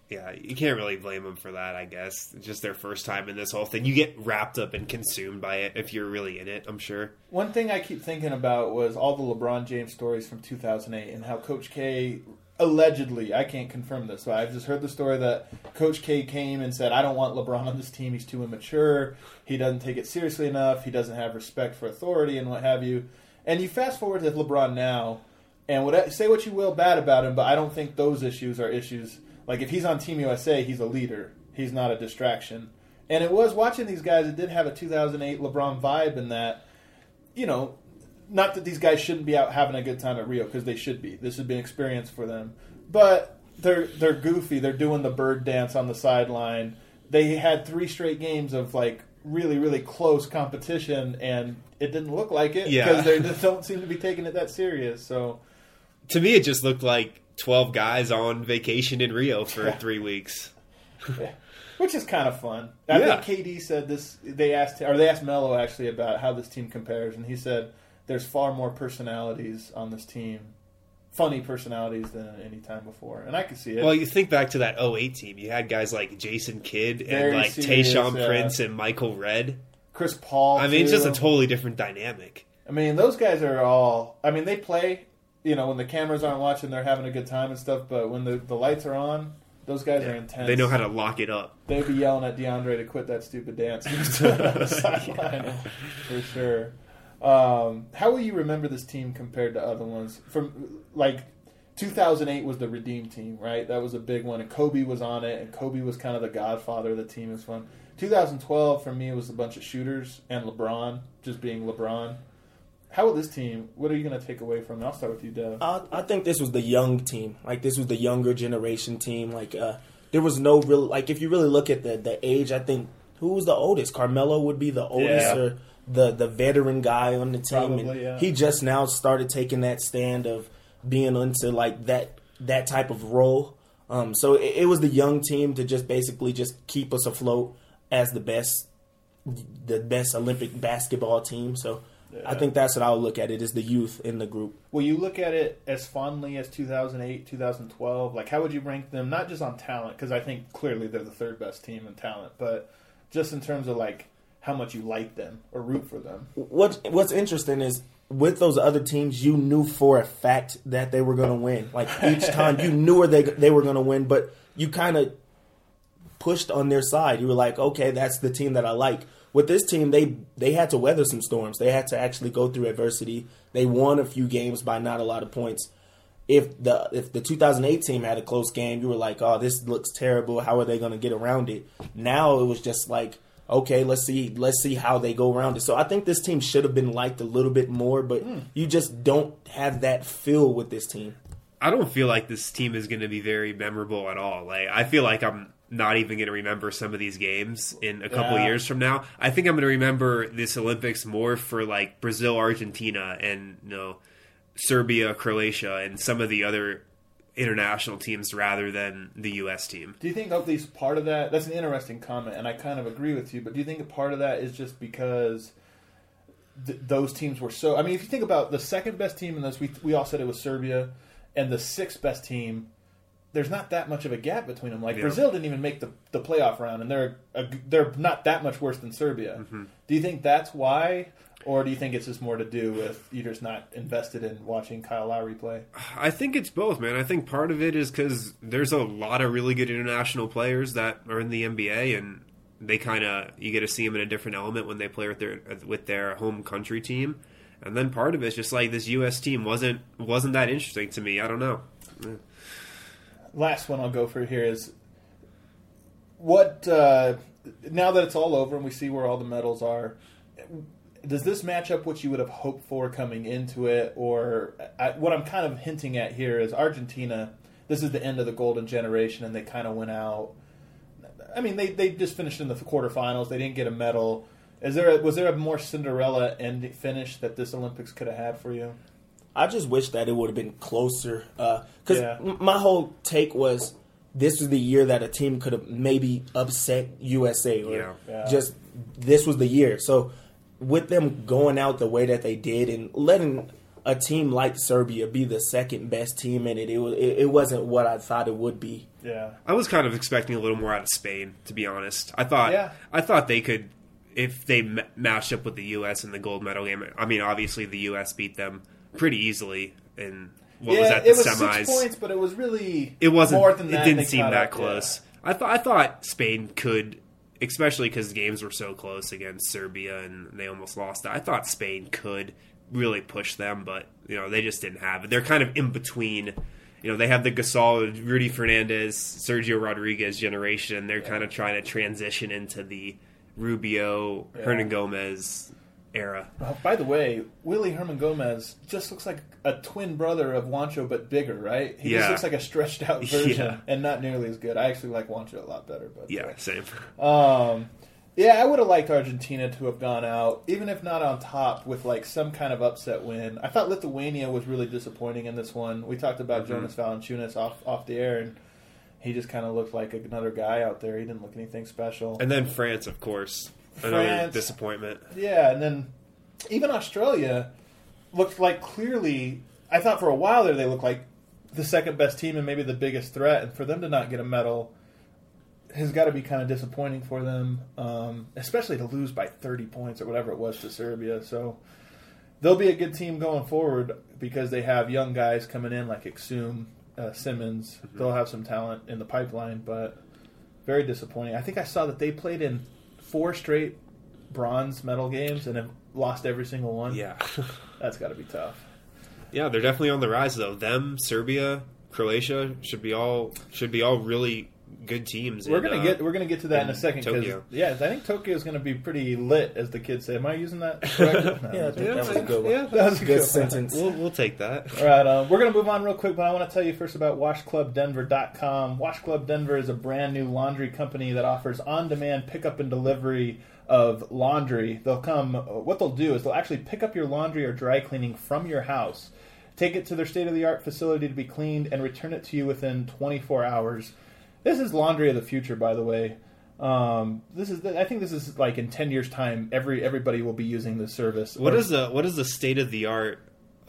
Yeah, you can't really blame them for that. I guess It's just their first time in this whole thing. You get wrapped up and consumed by it if you're really in it. I'm sure. One thing I keep thinking about was all the LeBron James stories from 2008 and how Coach K allegedly, I can't confirm this, but I've just heard the story that Coach K came and said, I don't want LeBron on this team. He's too immature. He doesn't take it seriously enough. He doesn't have respect for authority and what have you. And you fast forward to LeBron now, and what, say what you will bad about him, but I don't think those issues are issues. Like if he's on Team USA, he's a leader. He's not a distraction. And it was watching these guys. It did have a 2008 LeBron vibe in that. You know, not that these guys shouldn't be out having a good time at Rio because they should be. This has an experience for them, but they're they're goofy. They're doing the bird dance on the sideline. They had three straight games of like really really close competition, and it didn't look like it Yeah. because they just don't seem to be taking it that serious. So To me, it just looked like 12 guys on vacation in Rio for three weeks. which is kind of fun. I Yeah. think KD said this. They asked, or they asked Melo actually about how this team compares, and he said there's far more personalities on this team, funny personalities than any time before, and I can see it. Well, you think back to that 08 team. You had guys like Jason Kidd and Very like serious, Tayshaun yeah. Prince and Michael Redd. Chris Paul. I mean, it's just a totally different dynamic. I mean, those guys are all. I mean, they play. You know, when the cameras aren't watching, they're having a good time and stuff. But when the the lights are on, those guys are intense. They know how to lock it up. They'd be yelling at DeAndre to quit that stupid dance sideline for sure. Um, how will you remember this team compared to other ones? From like 2008 was the redeem team, right? That was a big one, and Kobe was on it, and Kobe was kind of the godfather of the team. It was fun. 2012 for me was a bunch of shooters and LeBron just being LeBron. How will this team? What are you going to take away from it? I'll start with you, Dev. I, I think this was the young team. Like this was the younger generation team. Like uh, there was no real like if you really look at the the age, I think who was the oldest? Carmelo would be the oldest Yeah. or the the veteran guy on the team. Probably, and yeah. He just now started taking that stand of being into like that that type of role. Um, so it, it was the young team to just basically just keep us afloat as the best the best Olympic basketball team. So I think that's what I'll look at it is the youth in the group. Will you look at it as fondly as 2008, 2012? Like, how would you rank them? Not just on talent, because I think clearly they're the third best team in talent, but just in terms of like how much you like them or root for them. What What's interesting is with those other teams, you knew for a fact that they were going to win. Like each time, you knew where they they were going to win, but you kind of pushed on their side. You were like, okay, that's the team that I like. With this team, they they had to weather some storms. They had to actually go through adversity. They won a few games by not a lot of points. If the if the 2008 team had a close game, you were like, oh, this looks terrible. How are they going to get around it? Now it was just like, okay, let's see let's see how they go around it. So I think this team should have been liked a little bit more, but hmm. you just don't have that feel with this team. I don't feel like this team is going to be very memorable at all. Like I feel like I'm not even going to remember some of these games in a couple Yeah. years from now. I think I'm going to remember this Olympics more for like Brazil, Argentina, and you know Serbia, Croatia, and some of the other international teams rather than the U.S. team. Do you think at least part of that? That's an interesting comment, and I kind of agree with you. But do you think a part of that is just because th- those teams were so? I mean, if you think about the second best team in this, we we all said it was Serbia, and the sixth best team. There's not that much of a gap between them. Like Yeah. Brazil didn't even make the, the playoff round, and they're a, they're not that much worse than Serbia. Mm-hmm. Do you think that's why, or do you think it's just more to do with you're just not invested in watching Kyle Lowry play? I think it's both, man. I think part of it is because there's a lot of really good international players that are in the NBA, and they kind of you get to see them in a different element when they play with their with their home country team. And then part of it's just like this U.S. team wasn't wasn't that interesting to me. I don't know. last one I'll go for here is what uh, now that it's all over and we see where all the medals are. Does this match up what you would have hoped for coming into it, or I, what I'm kind of hinting at here is Argentina. This is the end of the golden generation, and they kind of went out. I mean, they, they just finished in the quarterfinals. They didn't get a medal. Is there a, was there a more Cinderella end finish that this Olympics could have had for you? I just wish that it would have been closer. Uh, because Yeah. my whole take was this was the year that a team could have maybe upset USA or Yeah. Yeah. just this was the year. So with them going out the way that they did and letting a team like Serbia be the second best team in it, it was it, it wasn't what I thought it would be. Yeah. I was kind of expecting a little more out of Spain, to be honest. I thought Yeah. I thought they could if they m- matched up with the U.S. in the gold medal game. I mean, obviously the U.S. beat them pretty easily in what yeah, was that the it was semis. six points, but it was really it wasn't. more than it that. didn't seem that up, close. yeah. I thought I thought Spain could, especially because games were so close against Serbia and they almost lost. I thought Spain could really push them, but you know they just didn't have it. They're kind of in between. You know they have the Gasol, Rudy Fernandez, Sergio Rodriguez generation. They're kind of trying to transition into the Rubio, Hernangómez era. Oh, by the way, Willy Hernangómez just looks like a twin brother of Juancho, but bigger, right? He just looks like a stretched out version Yeah. and not nearly as good. I actually like Juancho a lot better. But Yeah, same. Um, yeah, I would have liked Argentina to have gone out, even if not on top, with like some kind of upset win. I thought Lithuania was really disappointing in this one. We talked about Mm-hmm. Jonas Valanciunas off off the air, and he just kind of looked like another guy out there. He didn't look anything special. And then France, of course, another France. disappointment. Yeah, and then even Australia looked like clearly. I thought for a while there they looked like the second best team and maybe the biggest threat, and for them to not get a medal has got to be kind of disappointing for them, um, especially to lose by 30 points or whatever it was to Serbia. So they'll be a good team going forward because they have young guys coming in like Exum, uh, Simmons. They'll have some talent in the pipeline, but very disappointing. I think I saw that they played in four straight bronze medal games and have lost every single one. Yeah. That's got to be tough. Yeah, they're definitely on the rise though. Them, Serbia, Croatia should be all should be all really good teams. We're in, gonna uh, get we're gonna get to that in a second Tokyo. yeah, I think Tokyo is gonna be pretty lit, as the kids say. Am I using that correct? No, Yeah, I think Yeah, that was a good one. yeah, that was a Good good sentence. We'll we'll take that. All right, um, we're going to move on real quick, but I want to tell you first about WashClubDenver.com. Wash Club Denver is a brand new laundry company that offers on-demand pickup and delivery of laundry. They'll come. What they'll do is they'll actually pick up your laundry or dry cleaning from your house, take it to their state-of-the-art facility to be cleaned, and return it to you within 24 hours. This is laundry of the future, by the way. Um, this is. I think this is like in 10 years' time. Every everybody will be using this service. What Or- is the what does the state of the art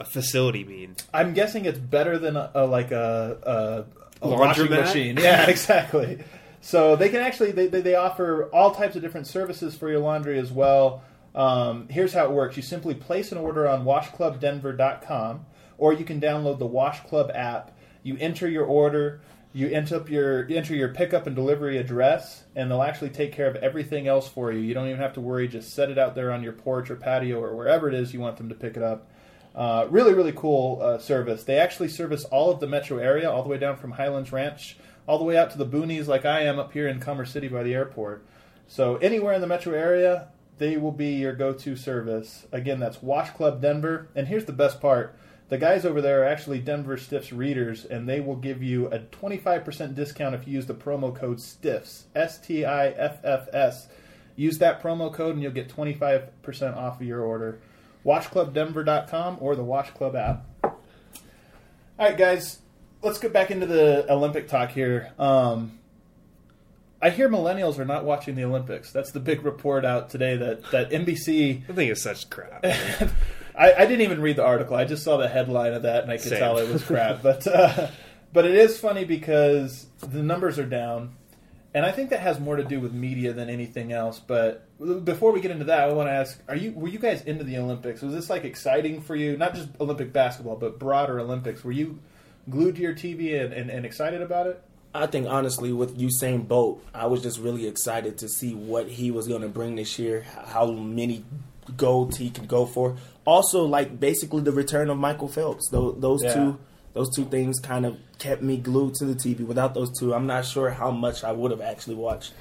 facility mean? I'm guessing it's better than a, a like a, a, a washing machine. Yeah, exactly. So they can actually they, they, they offer all types of different services for your laundry as well. Um, here's how it works: you simply place an order on WashClubDenver.com, or you can download the Wash Club app. You enter your order. You enter up your enter your pickup and delivery address, and they'll actually take care of everything else for you. You don't even have to worry. Just set it out there on your porch or patio or wherever it is you want them to pick it up. Uh, really, really cool uh, service. They actually service all of the metro area, all the way down from Highlands Ranch, all the way out to the boonies, like I am up here in Commerce City by the airport. So anywhere in the metro area, they will be your go-to service. Again, that's Wash Club Denver. And here's the best part: the guys over there are actually Denver Stiffs readers, and they will give you a 25% discount if you use the promo code STIFFS. S T I F F S. Use that promo code, and you'll get 25% off of your order. WashClubDenver.com or the Wash Club app. All right, guys, let's get back into the Olympic talk here. Um, I hear millennials are not watching the Olympics. That's the big report out today that, that NBC. I think it's such crap. I, I didn't even read the article. I just saw the headline of that, and I could Same. tell it was crap. But uh, but it is funny because the numbers are down, and I think that has more to do with media than anything else. But before we get into that, I want to ask: Are you were you guys into the Olympics? Was this like exciting for you? Not just Olympic basketball, but broader Olympics. Were you glued to your TV and, and, and excited about it? I think honestly, with Usain Bolt, I was just really excited to see what he was going to bring this year, how many golds he could go for. Also, like basically the return of Michael Phelps. Those, those Yeah. two, those two things kind of kept me glued to the TV. Without those two, I'm not sure how much I would have actually watched.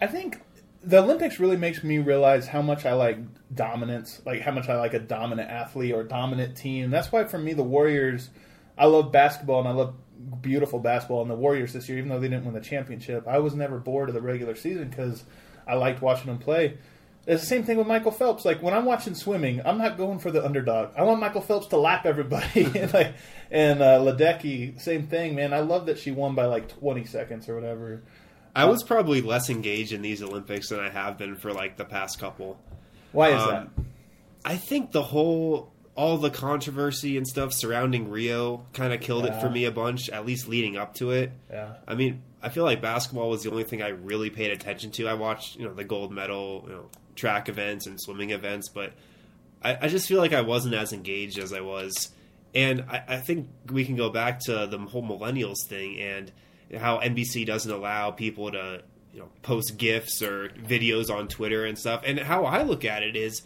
I think the Olympics really makes me realize how much I like dominance, like how much I like a dominant athlete or dominant team. That's why for me the Warriors, I love basketball and I love beautiful basketball. And the Warriors this year, even though they didn't win the championship, I was never bored of the regular season because I liked watching them play. It's the same thing with Michael Phelps. Like when I'm watching swimming, I'm not going for the underdog. I want Michael Phelps to lap everybody. and like and uh, Ledecky, same thing, man. I love that she won by like 20 seconds or whatever. I was probably less engaged in these Olympics than I have been for like the past couple. Why is Um, that? I think the whole all the controversy and stuff surrounding Rio kind of killed it for me a bunch, at least leading up to it. Yeah. I mean, I feel like basketball was the only thing I really paid attention to. I watched, you know, the gold medal, you know, track events and swimming events, but I, I just feel like I wasn't as engaged as I was. And I, I think we can go back to the whole millennials thing and how NBC doesn't allow people to, you know, post gifs or videos on Twitter and stuff. And how I look at it is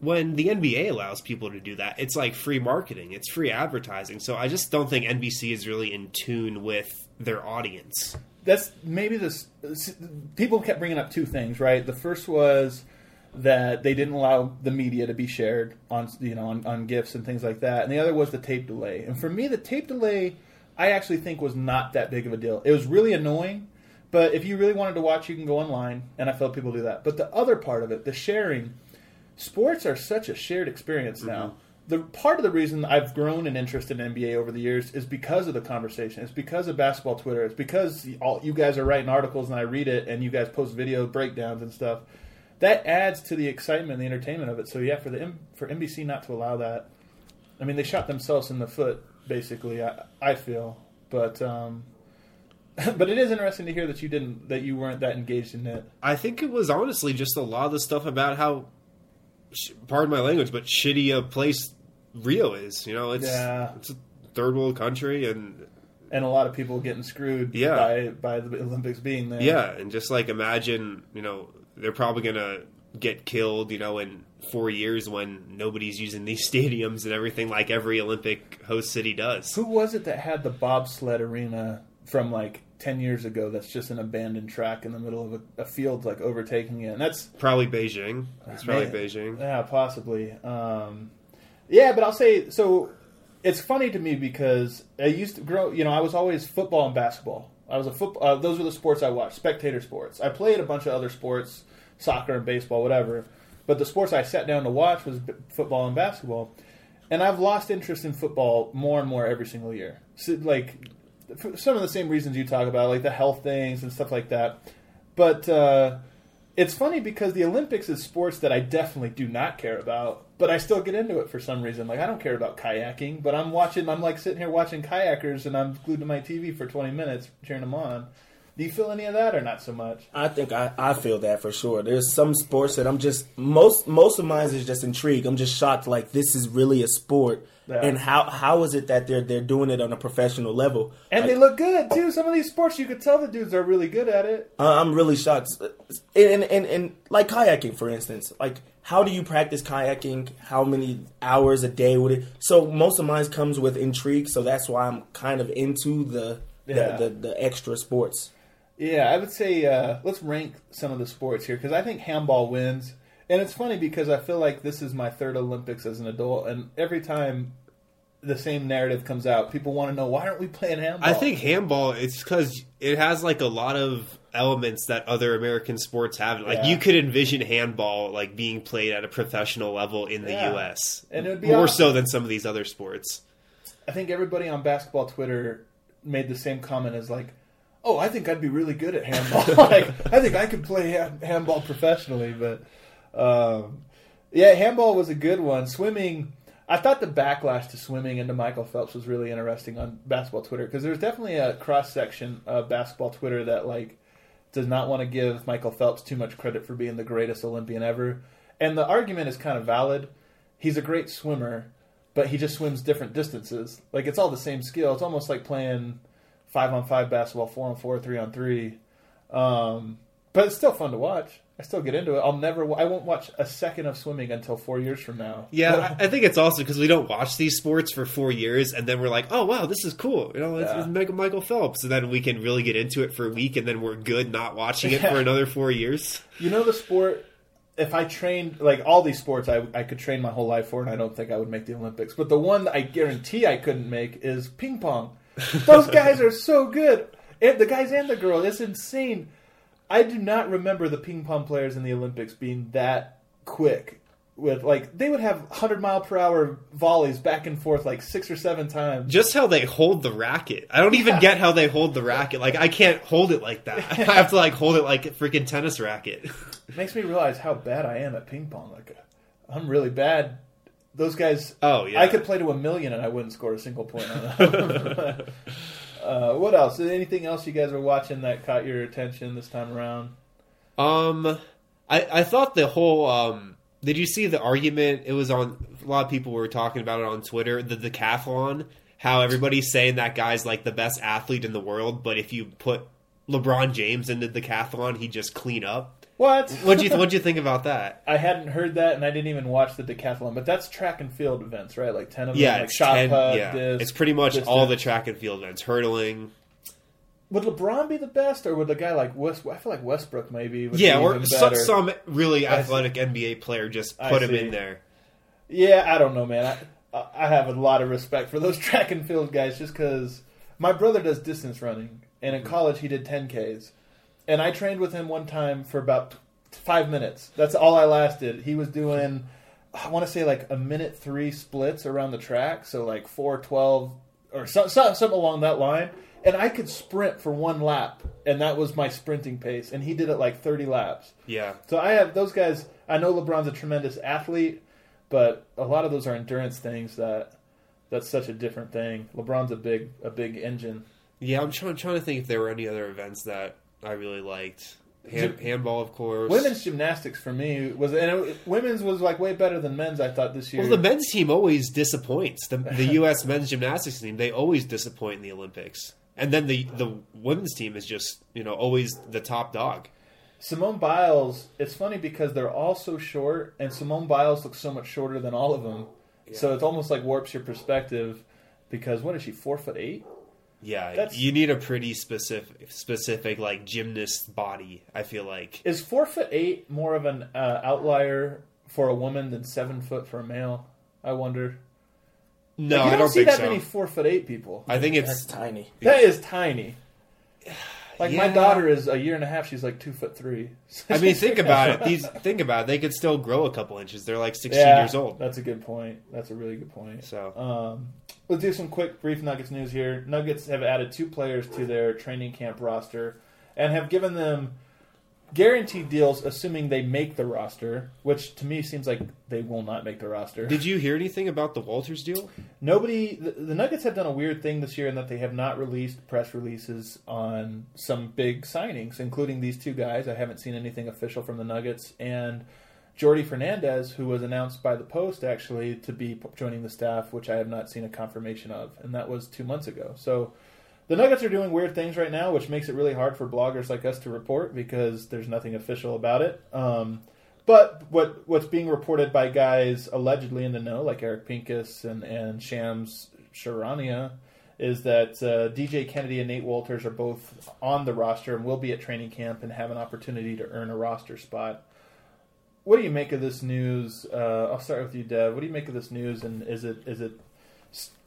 when the NBA allows people to do that, it's like free marketing, it's free advertising. So I just don't think NBC is really in tune with their audience. That's maybe this people kept bringing up two things right? The first was that they didn't allow the media to be shared on you know on, on gifts and things like that and the other was the tape delay. And for me the tape delay i actually think was not that big of a deal. It was really annoying but if you really wanted to watch you can go online and i felt people do that. But the other part of it the sharing sports are such a shared experience now. Mm-hmm. The part of the reason I've grown an interest in NBA over the years is because of the conversation. It's because of basketball Twitter. It's because all you guys are writing articles and I read it, and you guys post video breakdowns and stuff. That adds to the excitement and the entertainment of it. So yeah, for the for NBC not to allow that, I mean they shot themselves in the foot basically. I, I feel, but um, but it is interesting to hear that you didn't that you weren't that engaged in it. I think it was honestly just a lot of the stuff about how, pardon my language, but shitty a place Rio is. You know, it's Yeah. it's a third world country, and and a lot of people getting screwed Yeah. by by the Olympics being there. yeah, and just like imagine, you know, they're probably gonna get killed, you know, in four years when nobody's using these stadiums and everything like every Olympic host city does. Who was it that had the bobsled arena from like ten years ago? That's just an abandoned track in the middle of a, a field, like overtaking it. And that's Probably Beijing. It's probably Man. Beijing. Yeah, possibly. Um, yeah, but I'll say so. It's funny to me because I used to grow. You know, I was always football and basketball. I was a football. Uh, those were the sports I watched. Spectator sports. I played a bunch of other sports, soccer and baseball, whatever. But the sports I sat down to watch was football and basketball. And I've lost interest in football more and more every single year. So, like some of the same reasons you talk about, like the health things and stuff like that. But uh, it's funny because the Olympics is sports that I definitely do not care about, but I still get into it for some reason. Like I don't care about kayaking, but I'm watching. I'm like sitting here watching kayakers, and I'm glued to my TV for 20 minutes cheering them on. Do you feel any of that, or not so much? I think I, I feel that for sure. There's some sports that I'm just most most of mine is just intrigued. I'm just shocked. Like this is really a sport, Yeah. and how how is it that they're they're doing it on a professional level? And Like, they look good too. Some of these sports, you could tell the dudes are really good at it. Uh, I'm really shocked. And, and, and, like kayaking, for instance, like how do you practice kayaking? How many hours a day would it? So most of mine comes with intrigue. So that's why I'm kind of into the Yeah. the, the, the extra sports. Yeah, I would say uh, let's rank some of the sports here because I think handball wins. And it's funny because I feel like this is my third Olympics as an adult, and every time the same narrative comes out, people want to know why aren't we playing handball? I think handball it's because it has like a lot of elements that other American sports have. Like Yeah. you could envision handball like being played at a professional level in the Yeah. U.S. And it would be more awesome. so than some of these other sports. I think everybody on basketball Twitter made the same comment as like, "Oh, I think I'd be really good at handball. like, I think I could play handball professionally." But um, yeah, handball was a good one. Swimming, I thought the backlash to swimming into Michael Phelps was really interesting on basketball Twitter because there's definitely a cross section of basketball Twitter that like does not want to give Michael Phelps too much credit for being the greatest Olympian ever. And the argument is kind of valid. He's a great swimmer, but he just swims different distances. Like it's all the same skill. It's almost like playing five on five basketball, four on four, three on three. Um, but it's still fun to watch. I still get into it. I'll never. I won't watch a second of swimming until four years from now. Yeah, I think it's also because we don't watch these sports for four years, and then we're like, "Oh wow, this is cool." You know, it's, Yeah. it's Michael Phelps, and then we can really get into it for a week, and then we're good not watching it Yeah. for another four years. You know the sport. If I trained like all these sports, I I could train my whole life for, and I don't think I would make the Olympics. But the one that I guarantee I couldn't make is ping pong. Those guys are so good, and the guys and the girl. It's insane. I do not remember the ping pong players in the Olympics being that quick. With like they would have hundred mile per hour volleys back and forth like six or seven times. Just how they hold the racket. I don't even Yeah. get how they hold the racket. Like I can't hold it like that. I have to like hold it like a freaking tennis racket. It makes me realize how bad I am at ping pong. Like I'm really bad. Those guys. Oh, yeah. I could play to a million and I wouldn't score a single point on them. uh, what else? Anything else you guys are watching that caught your attention this time around? Um, I I thought the whole um. Did you see the argument? It was on a lot of people were talking about it on Twitter. The decathlon, how everybody's saying that guy's like the best athlete in the world, but if you put LeBron James into the decathlon, he'd just clean up. What? What'd you What'd you think about that? I hadn't heard that, and I didn't even watch the decathlon. But that's track and field events, right? Like ten of them. Yeah, like it's shot 10 put, yeah, disc, it's pretty much distance. all the track and field events: hurdling. Would LeBron be the best, or would a guy like West? I feel like Westbrook maybe. Would Yeah, be or even some, better. some really athletic NBA player just put him in there. Yeah, I don't know, man. I I have a lot of respect for those track and field guys, just because my brother does distance running, and Mm-hmm. in college he did 10ks, and I trained with him one time for about five minutes. That's all I lasted. He was doing, I want to say like a minute three splits around the track, so like four twelve or so, so, something along that line. And I could sprint for one lap, and that was my sprinting pace. And he did it like 30 laps. Yeah, So I have those guys. I know LeBron's a tremendous athlete, but a lot of those are endurance things that that's such a different thing. LeBron's a big a big engine. yeah. I'm trying trying to think if there were any other events that I really liked. Hand, handball, of course. Women's gymnastics for me was and it, women's was like way better than men's. I thought this year. Well, the men's team always disappoints. The the U.S. men's gymnastics team they always disappoint in the Olympics, and then the the women's team is just you know always the top dog. Simone Biles. It's funny because they're all so short, and Simone Biles looks so much shorter than all of them. So it's almost like warps your perspective. Because what is she? Four foot eight. Yeah, That's- you need a pretty specific specific like gymnast body. I feel like Is four foot eight more of an uh, outlier for a woman than seven foot for a male? I wonder. no, Like, you I don't, don't see think that so. many four foot eight people. I think That's it's tiny. That is tiny. Like my daughter is a year and a half. She's like two foot three. I mean, think about it. These think about it. They could still grow a couple inches. They're like 16 Yeah, years old. That's a good point. That's a really good point. So Um, let's do some quick, brief Nuggets news here. Nuggets have added two players to their training camp roster and have given them guaranteed deals, assuming they make the roster. Which to me seems like they will not make the roster. did you hear anything about the Wolters deal? Nobody, the, the Nuggets have done a weird thing this year in that they have not released press releases on some big signings, including these two guys. I haven't seen anything official from the Nuggets and Jordi Fernandez, who was announced by the Post actually to be joining the staff, which I have not seen a confirmation of, and that was two months ago. So. The Nuggets are doing weird things right now, which makes it really hard for bloggers like us to report because there's nothing official about it. Um, but what what's being reported by guys allegedly in the know, like Eric Pincus and, and Shams Charania, is that uh, DJ Kennedy and Nate Wolters are both on the roster and will be at training camp and have an opportunity to earn a roster spot. What do you make of this news? Uh, I'll start with you, Dev. What do you make of this news? And is it is it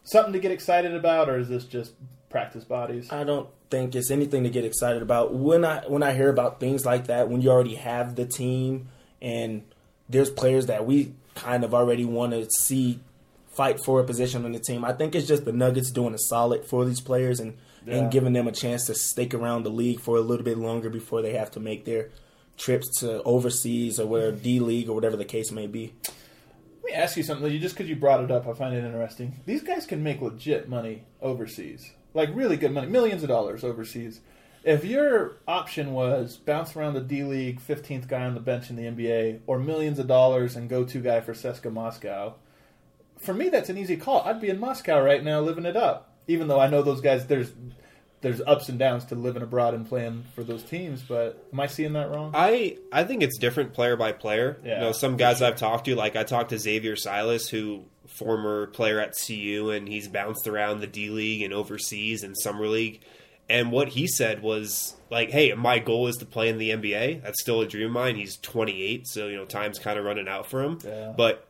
something to get excited about, or is this just practice bodies? I don't think it's anything to get excited about. When I when I hear about things like that, when you already have the team and there's players that we kind of already want to see fight for a position on the team, I think it's just the Nuggets doing a solid for these players and Yeah. and giving them a chance to stick around the league for a little bit longer before they have to make their trips to overseas or where D League or whatever the case may be. Let me ask you something. Just because you brought it up, I find it interesting. These guys can make legit money overseas, like really good money, millions of dollars overseas. If your option was bounce around the D League, fifteenth guy on the bench in the NBA, or millions of dollars and go to guy for CSKA Moscow, for me that's an easy call. I'd be in Moscow right now, living it up. Even though I know those guys, there's there's ups and downs to living abroad and playing for those teams. But am I seeing that wrong? I I think it's different player by player. Yeah, you know, some guys I've talked to, like I talked to Xavier Silas, who former player at CU, and he's bounced around the D League and overseas and summer league. And what he said was like, "Hey, my goal is to play in the NBA. That's still a dream of mine. He's 28, so you know time's kind of running out for him. Yeah. But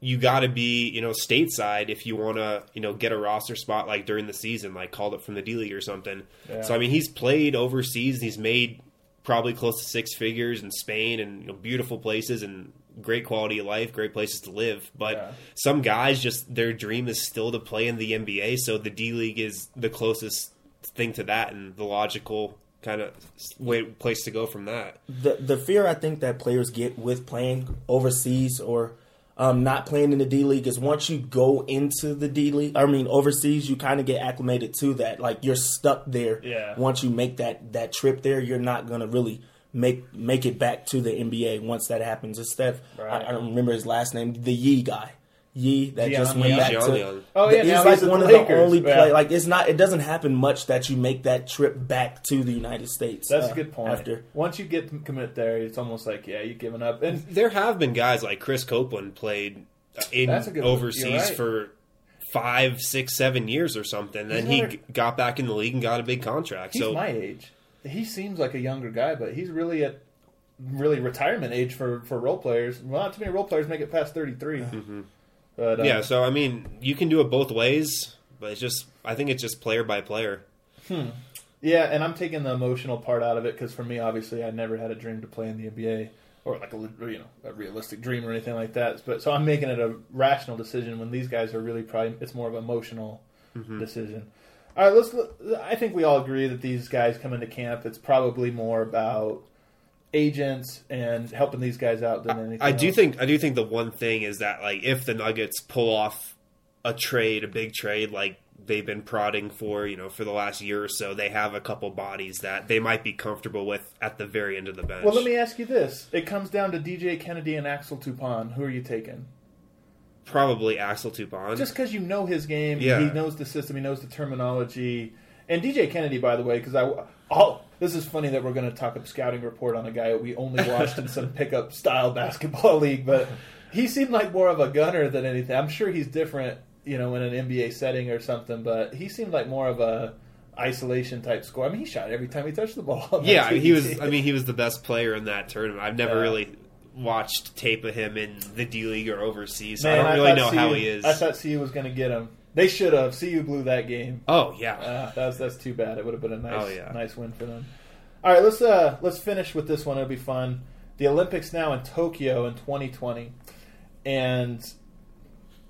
you got to be, you know, stateside if you want to, you know, get a roster spot like during the season, like called up from the D League or something. Yeah. So I mean, he's played overseas. He's made probably close to six figures in Spain and you know, beautiful places and great quality of life, great places to live. But Yeah. some guys just their dream is still to play in the NBA, so the D League is the closest thing to that and the logical kind of way place to go from that. the the fear I think that players get with playing overseas or um, not playing in the D League is once you go into the D League, I mean overseas, you kind of get acclimated to that. Like you're stuck there. Yeah. Once you make that that trip there, you're not gonna really make make it back to the NBA once that happens. It's that Right. I, I don't remember his last name, the Yi guy. Yi that just went Leon. back Gian to. Leon. Oh, yeah, he's now like he's one the of the Lakers. only Yeah. Like it's not. It doesn't happen much that you make that trip back to the United States. That's uh, a good point. After Once you get commit there, it's almost like yeah, you've given up. And There have been guys like Chris Copeland played in That's a good one. You're overseas right. for five, six, seven years or something. Then he g- got back in the league and got a big contract. he's so my age. He seems like a younger guy, but he's really at really retirement age for for role players. Well, not too many role players make it past thirty But uh, Mm-hmm. yeah, so I mean, you can do it both ways, but it's just I think it's just player by player. Yeah, and I'm taking the emotional part out of it because for me, obviously, I never had a dream to play in the NBA or like a you know a realistic dream or anything like that. But so I'm making it a rational decision when these guys are really probably it's more of an emotional decision. All right, let's. I think we all agree that these guys come into camp. It's probably more about agents and helping these guys out than anything. I do else. think I do think the one thing is that like if the Nuggets pull off a trade, a big trade like they've been prodding for, you know, for the last year or so, they have a couple bodies that they might be comfortable with at the very end of the bench. Well, let me ask you this: It comes down to DJ Kennedy and Axel Toupane. Who are you taking? Probably Axel Toupane. just because you know his game, Yeah. he knows the system, he knows the terminology. And DJ Kennedy, by the way, because I, all this is funny that we're going to talk a scouting report on a guy we only watched in some pickup style basketball league, but he seemed like more of a gunner than anything. I'm sure he's different, you know, in an NBA setting or something, but he seemed like more of a isolation type score. I mean, he shot every time he touched the ball. yeah, I he was. I mean, he was the best player in that tournament. I've never Yeah. really watched tape of him in the D League or overseas. So Man, I don't really thought know how he is. I thought CU was going to get him. They should have. CU blew that game. oh yeah, Uh, that's that's too bad. It would have been a nice, Oh, yeah. nice win for them. All right, let's uh let's finish with this one. It'll be fun. The Olympics now in Tokyo in 2020, and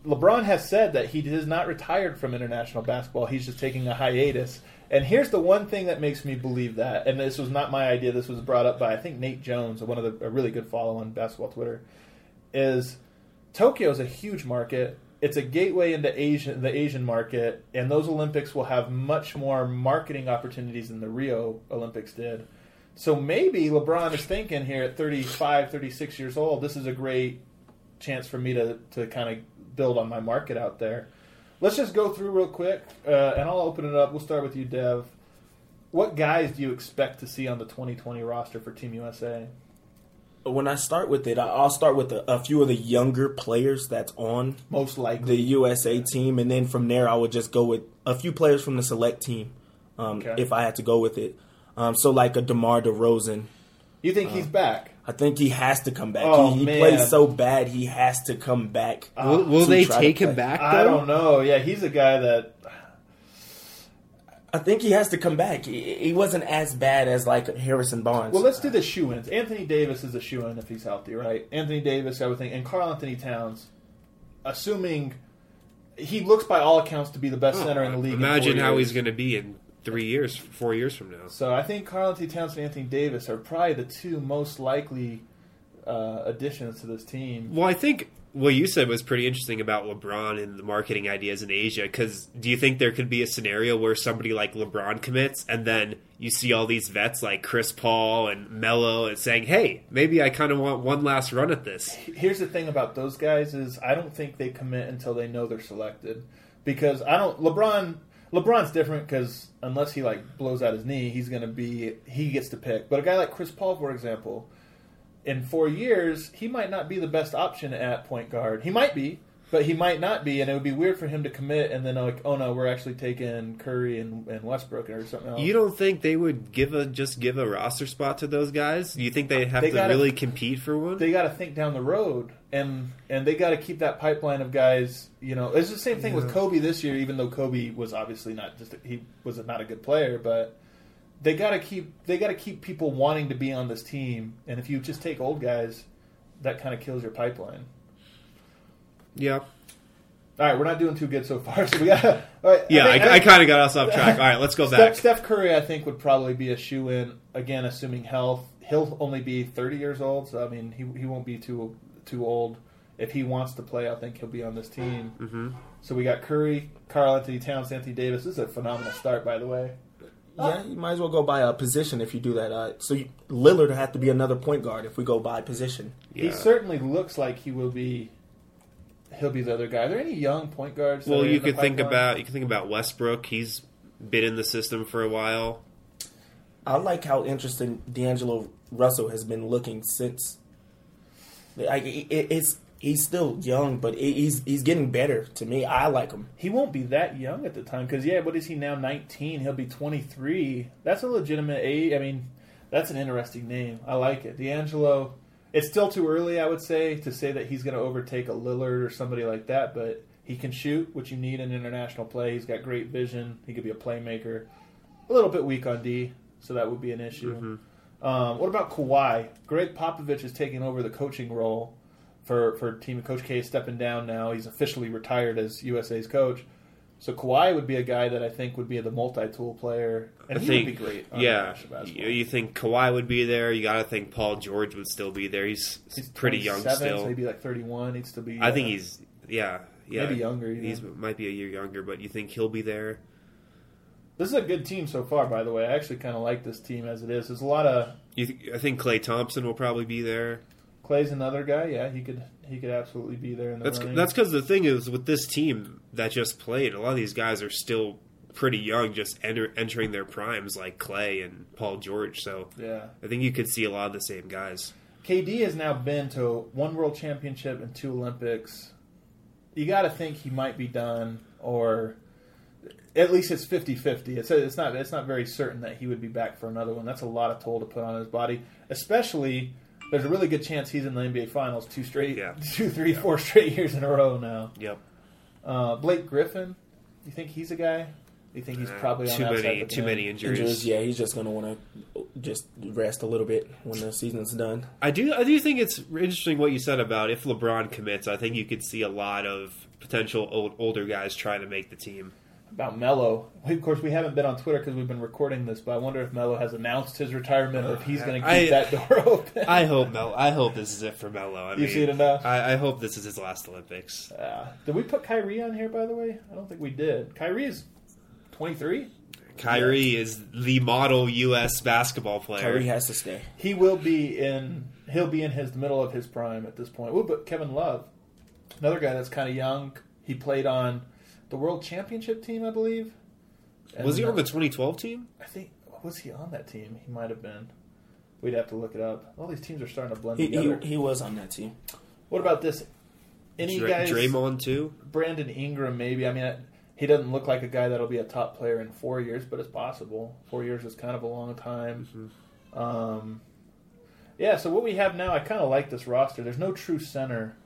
LeBron has said that he is not retired from international basketball. He's just taking a hiatus. And here's the one thing that makes me believe that. And this was not my idea. This was brought up by I think Nate Jones, one of the a really good follow on basketball Twitter. Is Tokyo is a huge market. It's a gateway into the Asian market, and those Olympics will have much more marketing opportunities than the Rio Olympics did. So maybe LeBron is thinking here at 35, 36 years old, this is a great chance for me to, to kind of build on my market out there. Let's just go through real quick, uh, and I'll open it up. We'll start with you, Dev. What guys do you expect to see on the 2020 roster for Team USA? When I start with it, I- I'll start with a, a few of the younger players that's on Most likely. the USA team, and then from there, I would just go with a few players from the select team um, Okay. if I had to go with it. Um, so, like a DeMar DeRozan, you think he's back? I think he has to come back. Oh, he he plays so bad, he has to come back. will, will they take him back? Though? I don't know. Yeah, he's a guy that I think he has to come back. He, he wasn't as bad as like Harrison Barnes. Well, let's do the shoe ins. Anthony Davis is a shoe in if he's healthy, right? Anthony Davis, I would think, and Karl-Anthony Towns, assuming he looks by all accounts to be the best center in the league. in Imagine four how years. he's going to be in three years, four years from now. So I think Karl-Anthony Towns and Anthony Davis are probably the two most likely uh, additions to this team. Well, I think what you said was pretty interesting about LeBron and the marketing ideas in Asia. Because do you think there could be a scenario where somebody like LeBron commits, and then you see all these vets like Chris Paul and Melo and saying, "Hey, maybe I kind of want one last run at this." Here's the thing about those guys is I don't think they commit until they know they're selected because I don't LeBron LeBron's different because unless he like blows out his knee, he's to be he gets to pick. But a guy like Chris Paul, for example, in four years, he might not be the best option at point guard. He might be, but he might not be, and it would be weird for him to commit and then like, oh no, we're actually taking Curry and, and Westbrook or something else. You don't think they would give a just give a roster spot to those guys? You think they'd have They to gotta- really compete for one? they got to think down the road and and they got to keep that pipeline of guys you know it's the same thing with kobe this year even though kobe was obviously not just he was not a good player but they got to keep they got to keep people wanting to be on this team. And if you just take old guys, that kind of kills your pipeline. Yeah. All right, we're not doing too good so far. So we got. All right, Yeah, think- I, I kind of got us off track. All right, let's go Steph, back. Steph Curry, I think, would probably be a shoe in again, assuming health. He'll only be 30 years old, so I mean, he he won't be too too old. If he wants to play, I think he'll be on this team. Mm-hmm. So we got Curry, Karl-Anthony Towns, Anthony Davis. This is a phenomenal start, by the way. Yeah, you might as well go by a position if you do that. Uh, so you, Lillard have to be another point guard if we go by position. He certainly looks like he will be. He'll be the other guy. Are there any young point guards? Well, you in could think about you can think about Westbrook. He's been in the system for a while. I like how interesting D'Angelo Russell has been looking since. Like it, it- it's he's still young, but he's he's getting better to me. I like him. He won't be that young at the time because yeah, what is he now? Nineteen. He'll be twenty three. That's a legitimate age. I mean, that's an interesting name. I like it, D'Angelo. It's still too early, I would say, to say that he's going to overtake a Lillard or somebody like that. But he can shoot, which you need in international play. He's got great vision. He could be a playmaker. A little bit weak on D, so that would be an issue. Um, what about Kawhi? Gregg Popovich is taking over the coaching role for for team. Coach K stepping down now. He's officially retired as USA's coach. So Kawhi would be a guy that I think would be the multi-tool player, and I he think, would be great. on yeah. basketball. You, you think Kawhi would be there? You got to think Paul George would still be there. He's, He's pretty young 27, still. So maybe like 31. He'd still be. I think uh, he's yeah yeah Maybe younger, even. He's might be a year younger, but you think he'll be there? This is a good team so far, by the way. I actually kind of like this team as it is. There's a lot of You th- I think Klay Thompson will probably be there. Klay's another guy. Yeah, he could he could absolutely be there in the That's running. that's because the thing is with this team that just played, a lot of these guys are still pretty young, just enter, entering their primes, like Klay and Paul George. So yeah. I think you could see a lot of the same guys. KD has now been to one World Championship and two Olympics. You got to think he might be done, or at least it's 50-50. It's it's not it's not very certain that he would be back for another one. That's a lot of toll to put on his body, especially. There's a really good chance he's in the NBA Finals two straight, Yeah. two, three, four straight years in a row now. Yep. Uh, Blake Griffin, you think he's a guy? You think he's probably on too that many too many injuries. Injuries, yeah, he's just gonna want to just rest a little bit when the season's done. I do I do think it's interesting what you said about if LeBron commits. I think you could see a lot of potential old, older guys trying to make the team. About Melo. Of course, we haven't been on Twitter because we've been recording this, but I wonder if Melo has announced his retirement or if he's going to keep I- that door open. I hope Mel. I hope this is it for Melo. I You mean, see it enough? I, I hope this is his last Olympics. Uh, did we put Kyrie on here, by the way? I don't think we did. Kyrie is 23. Kyrie is the model U.S. basketball player. Kyrie has to stay. He will be in. He'll be in his the middle of his prime at this point. Ooh, but Kevin Love, another guy that's kind of young. He played on the World Championship team, I believe. And, was he on the 2012 team? I think was he on that team? He might have been. We'd have to look it up. All these teams are starting to blend He, together. he, he was on that team. What about this? Any Dra- guys? Draymond too. Brandon Ingram, maybe. I mean, I- he doesn't look like a guy that'll be a top player in four years, but it's possible. Four years is kind of a long time. Um, yeah. So what we have now, I kind of like this roster. There's no true center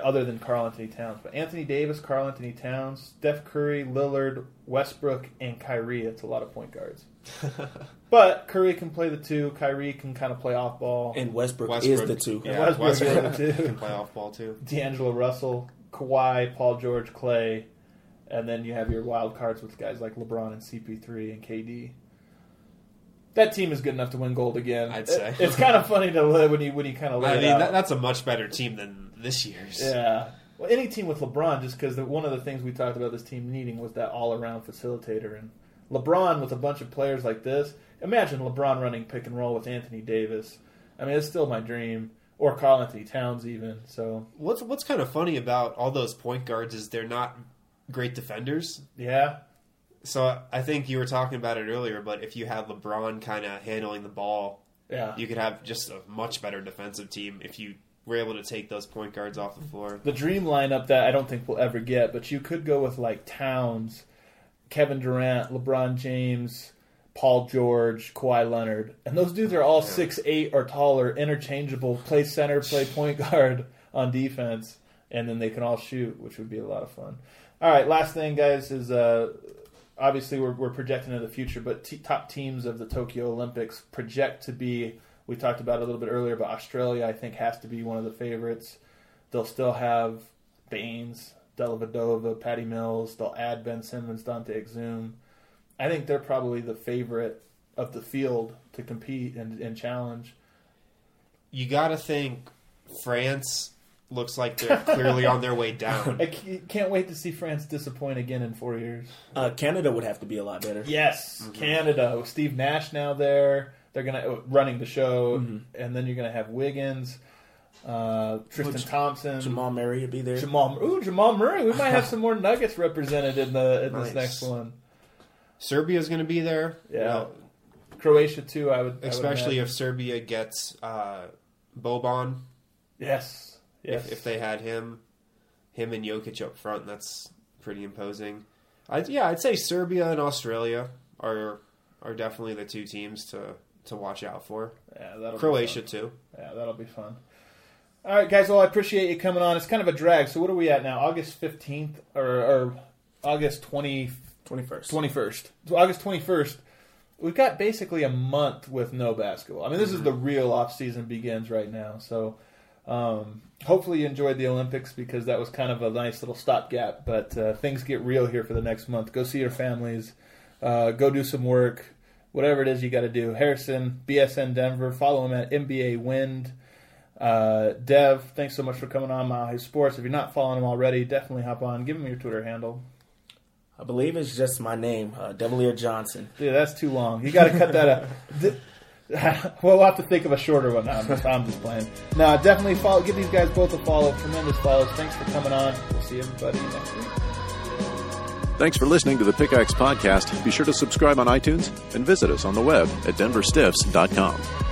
other than Karl-Anthony Towns, but Anthony Davis, Karl-Anthony Towns, Steph Curry, Lillard, Westbrook, and Kyrie. It's a lot of point guards. but Curry can play the two. Kyrie can kind of play off ball. And Westbrook, Westbrook. is the two. Yeah. Westbrook is the two. can play off ball too. D'Angelo Russell, Kawhi, Paul George, Klay, and then you have your wild cards with guys like LeBron and CP3 and KD. That team is good enough to win gold again. I'd say. It- it's kind of funny to li- when you when you kind of lay I it mean, out. that, that's a much better team than this year's. yeah. Well, any team with LeBron, just because one of the things we talked about this team needing was that all-around facilitator, and LeBron with a bunch of players like this. Imagine LeBron running pick and roll with Anthony Davis. I mean, it's still my dream, or Karl-Anthony Towns even. So What's what's kind of funny about all those point guards is they're not great defenders. yeah, So I think you were talking about it earlier, but if you had LeBron kind of handling the ball, yeah. you could have just a much better defensive team if you were able to take those point guards off the floor. the dream lineup that I don't think we'll ever get, but you could go with like Towns, Kevin Durant, LeBron James, Paul George, Kawhi Leonard, and those dudes are all six eight or taller, interchangeable, play center, play point guard on defense, and then they can all shoot, which would be a lot of fun. All right, last thing, guys, is uh, obviously we're, we're projecting into the future, but t- top teams of the Tokyo Olympics project to be. We talked about a little bit earlier, but Australia I think has to be one of the favorites. They'll still have Baynes, Dellavedova, Patty Mills. They'll add Ben Simmons, Dante Exum. I think they're probably the favorite of the field to compete and, and challenge. You got to think France looks like they're clearly on their way down. I can't wait to see France disappoint again in four years. Uh, Canada would have to be a lot better. Yes, Canada Steve Nash now there. They're gonna uh, running the show, and then you're gonna have Wiggins, uh, Tristan Which- Thompson, Jamal Murray would be there. Jamal. Ooh, Jamal Murray. We might have some more Nuggets represented in the in this next one. Serbia's going to be there. Yeah. You know, Croatia too. I would, I would especially if Serbia gets uh, Boban. yes, yes. If, if they had him, him and Jokic up front, that's pretty imposing. I'd, yeah, I'd say Serbia and Australia are are definitely the two teams to to watch out for. yeah, that'll be Croatia fun. too. Yeah, that'll be fun. All right, guys. Well, I appreciate you coming on. It's kind of a drag. So, what are we at now? August fifteenth or, or August twenty 21st. 21st. So August 21st. We've got basically a month with no basketball. I mean, this is the real off season begins right now. So um, hopefully you enjoyed the Olympics because that was kind of a nice little stopgap. But uh, things get real here for the next month. Go see your families. Uh, go do some work. Whatever it is you got to do. Harrison, BSN Denver. Follow him at NBA Wind. Uh, Dev, thanks so much for coming on Mile High Sports. If you're not following him already, definitely hop on. Give him your Twitter handle. I believe it's just my name, uh, Devilier Johnson. Dude, that's too long. You got to cut that out. D- well, have to think of a shorter one. now. I'm just, I'm just playing. No, definitely follow. Give these guys both a follow. Tremendous follows. Thanks for coming on. We'll see everybody next week. Thanks for listening to the Pickaxe Podcast. Be sure to subscribe on iTunes and visit us on the web at denverstiffs.com.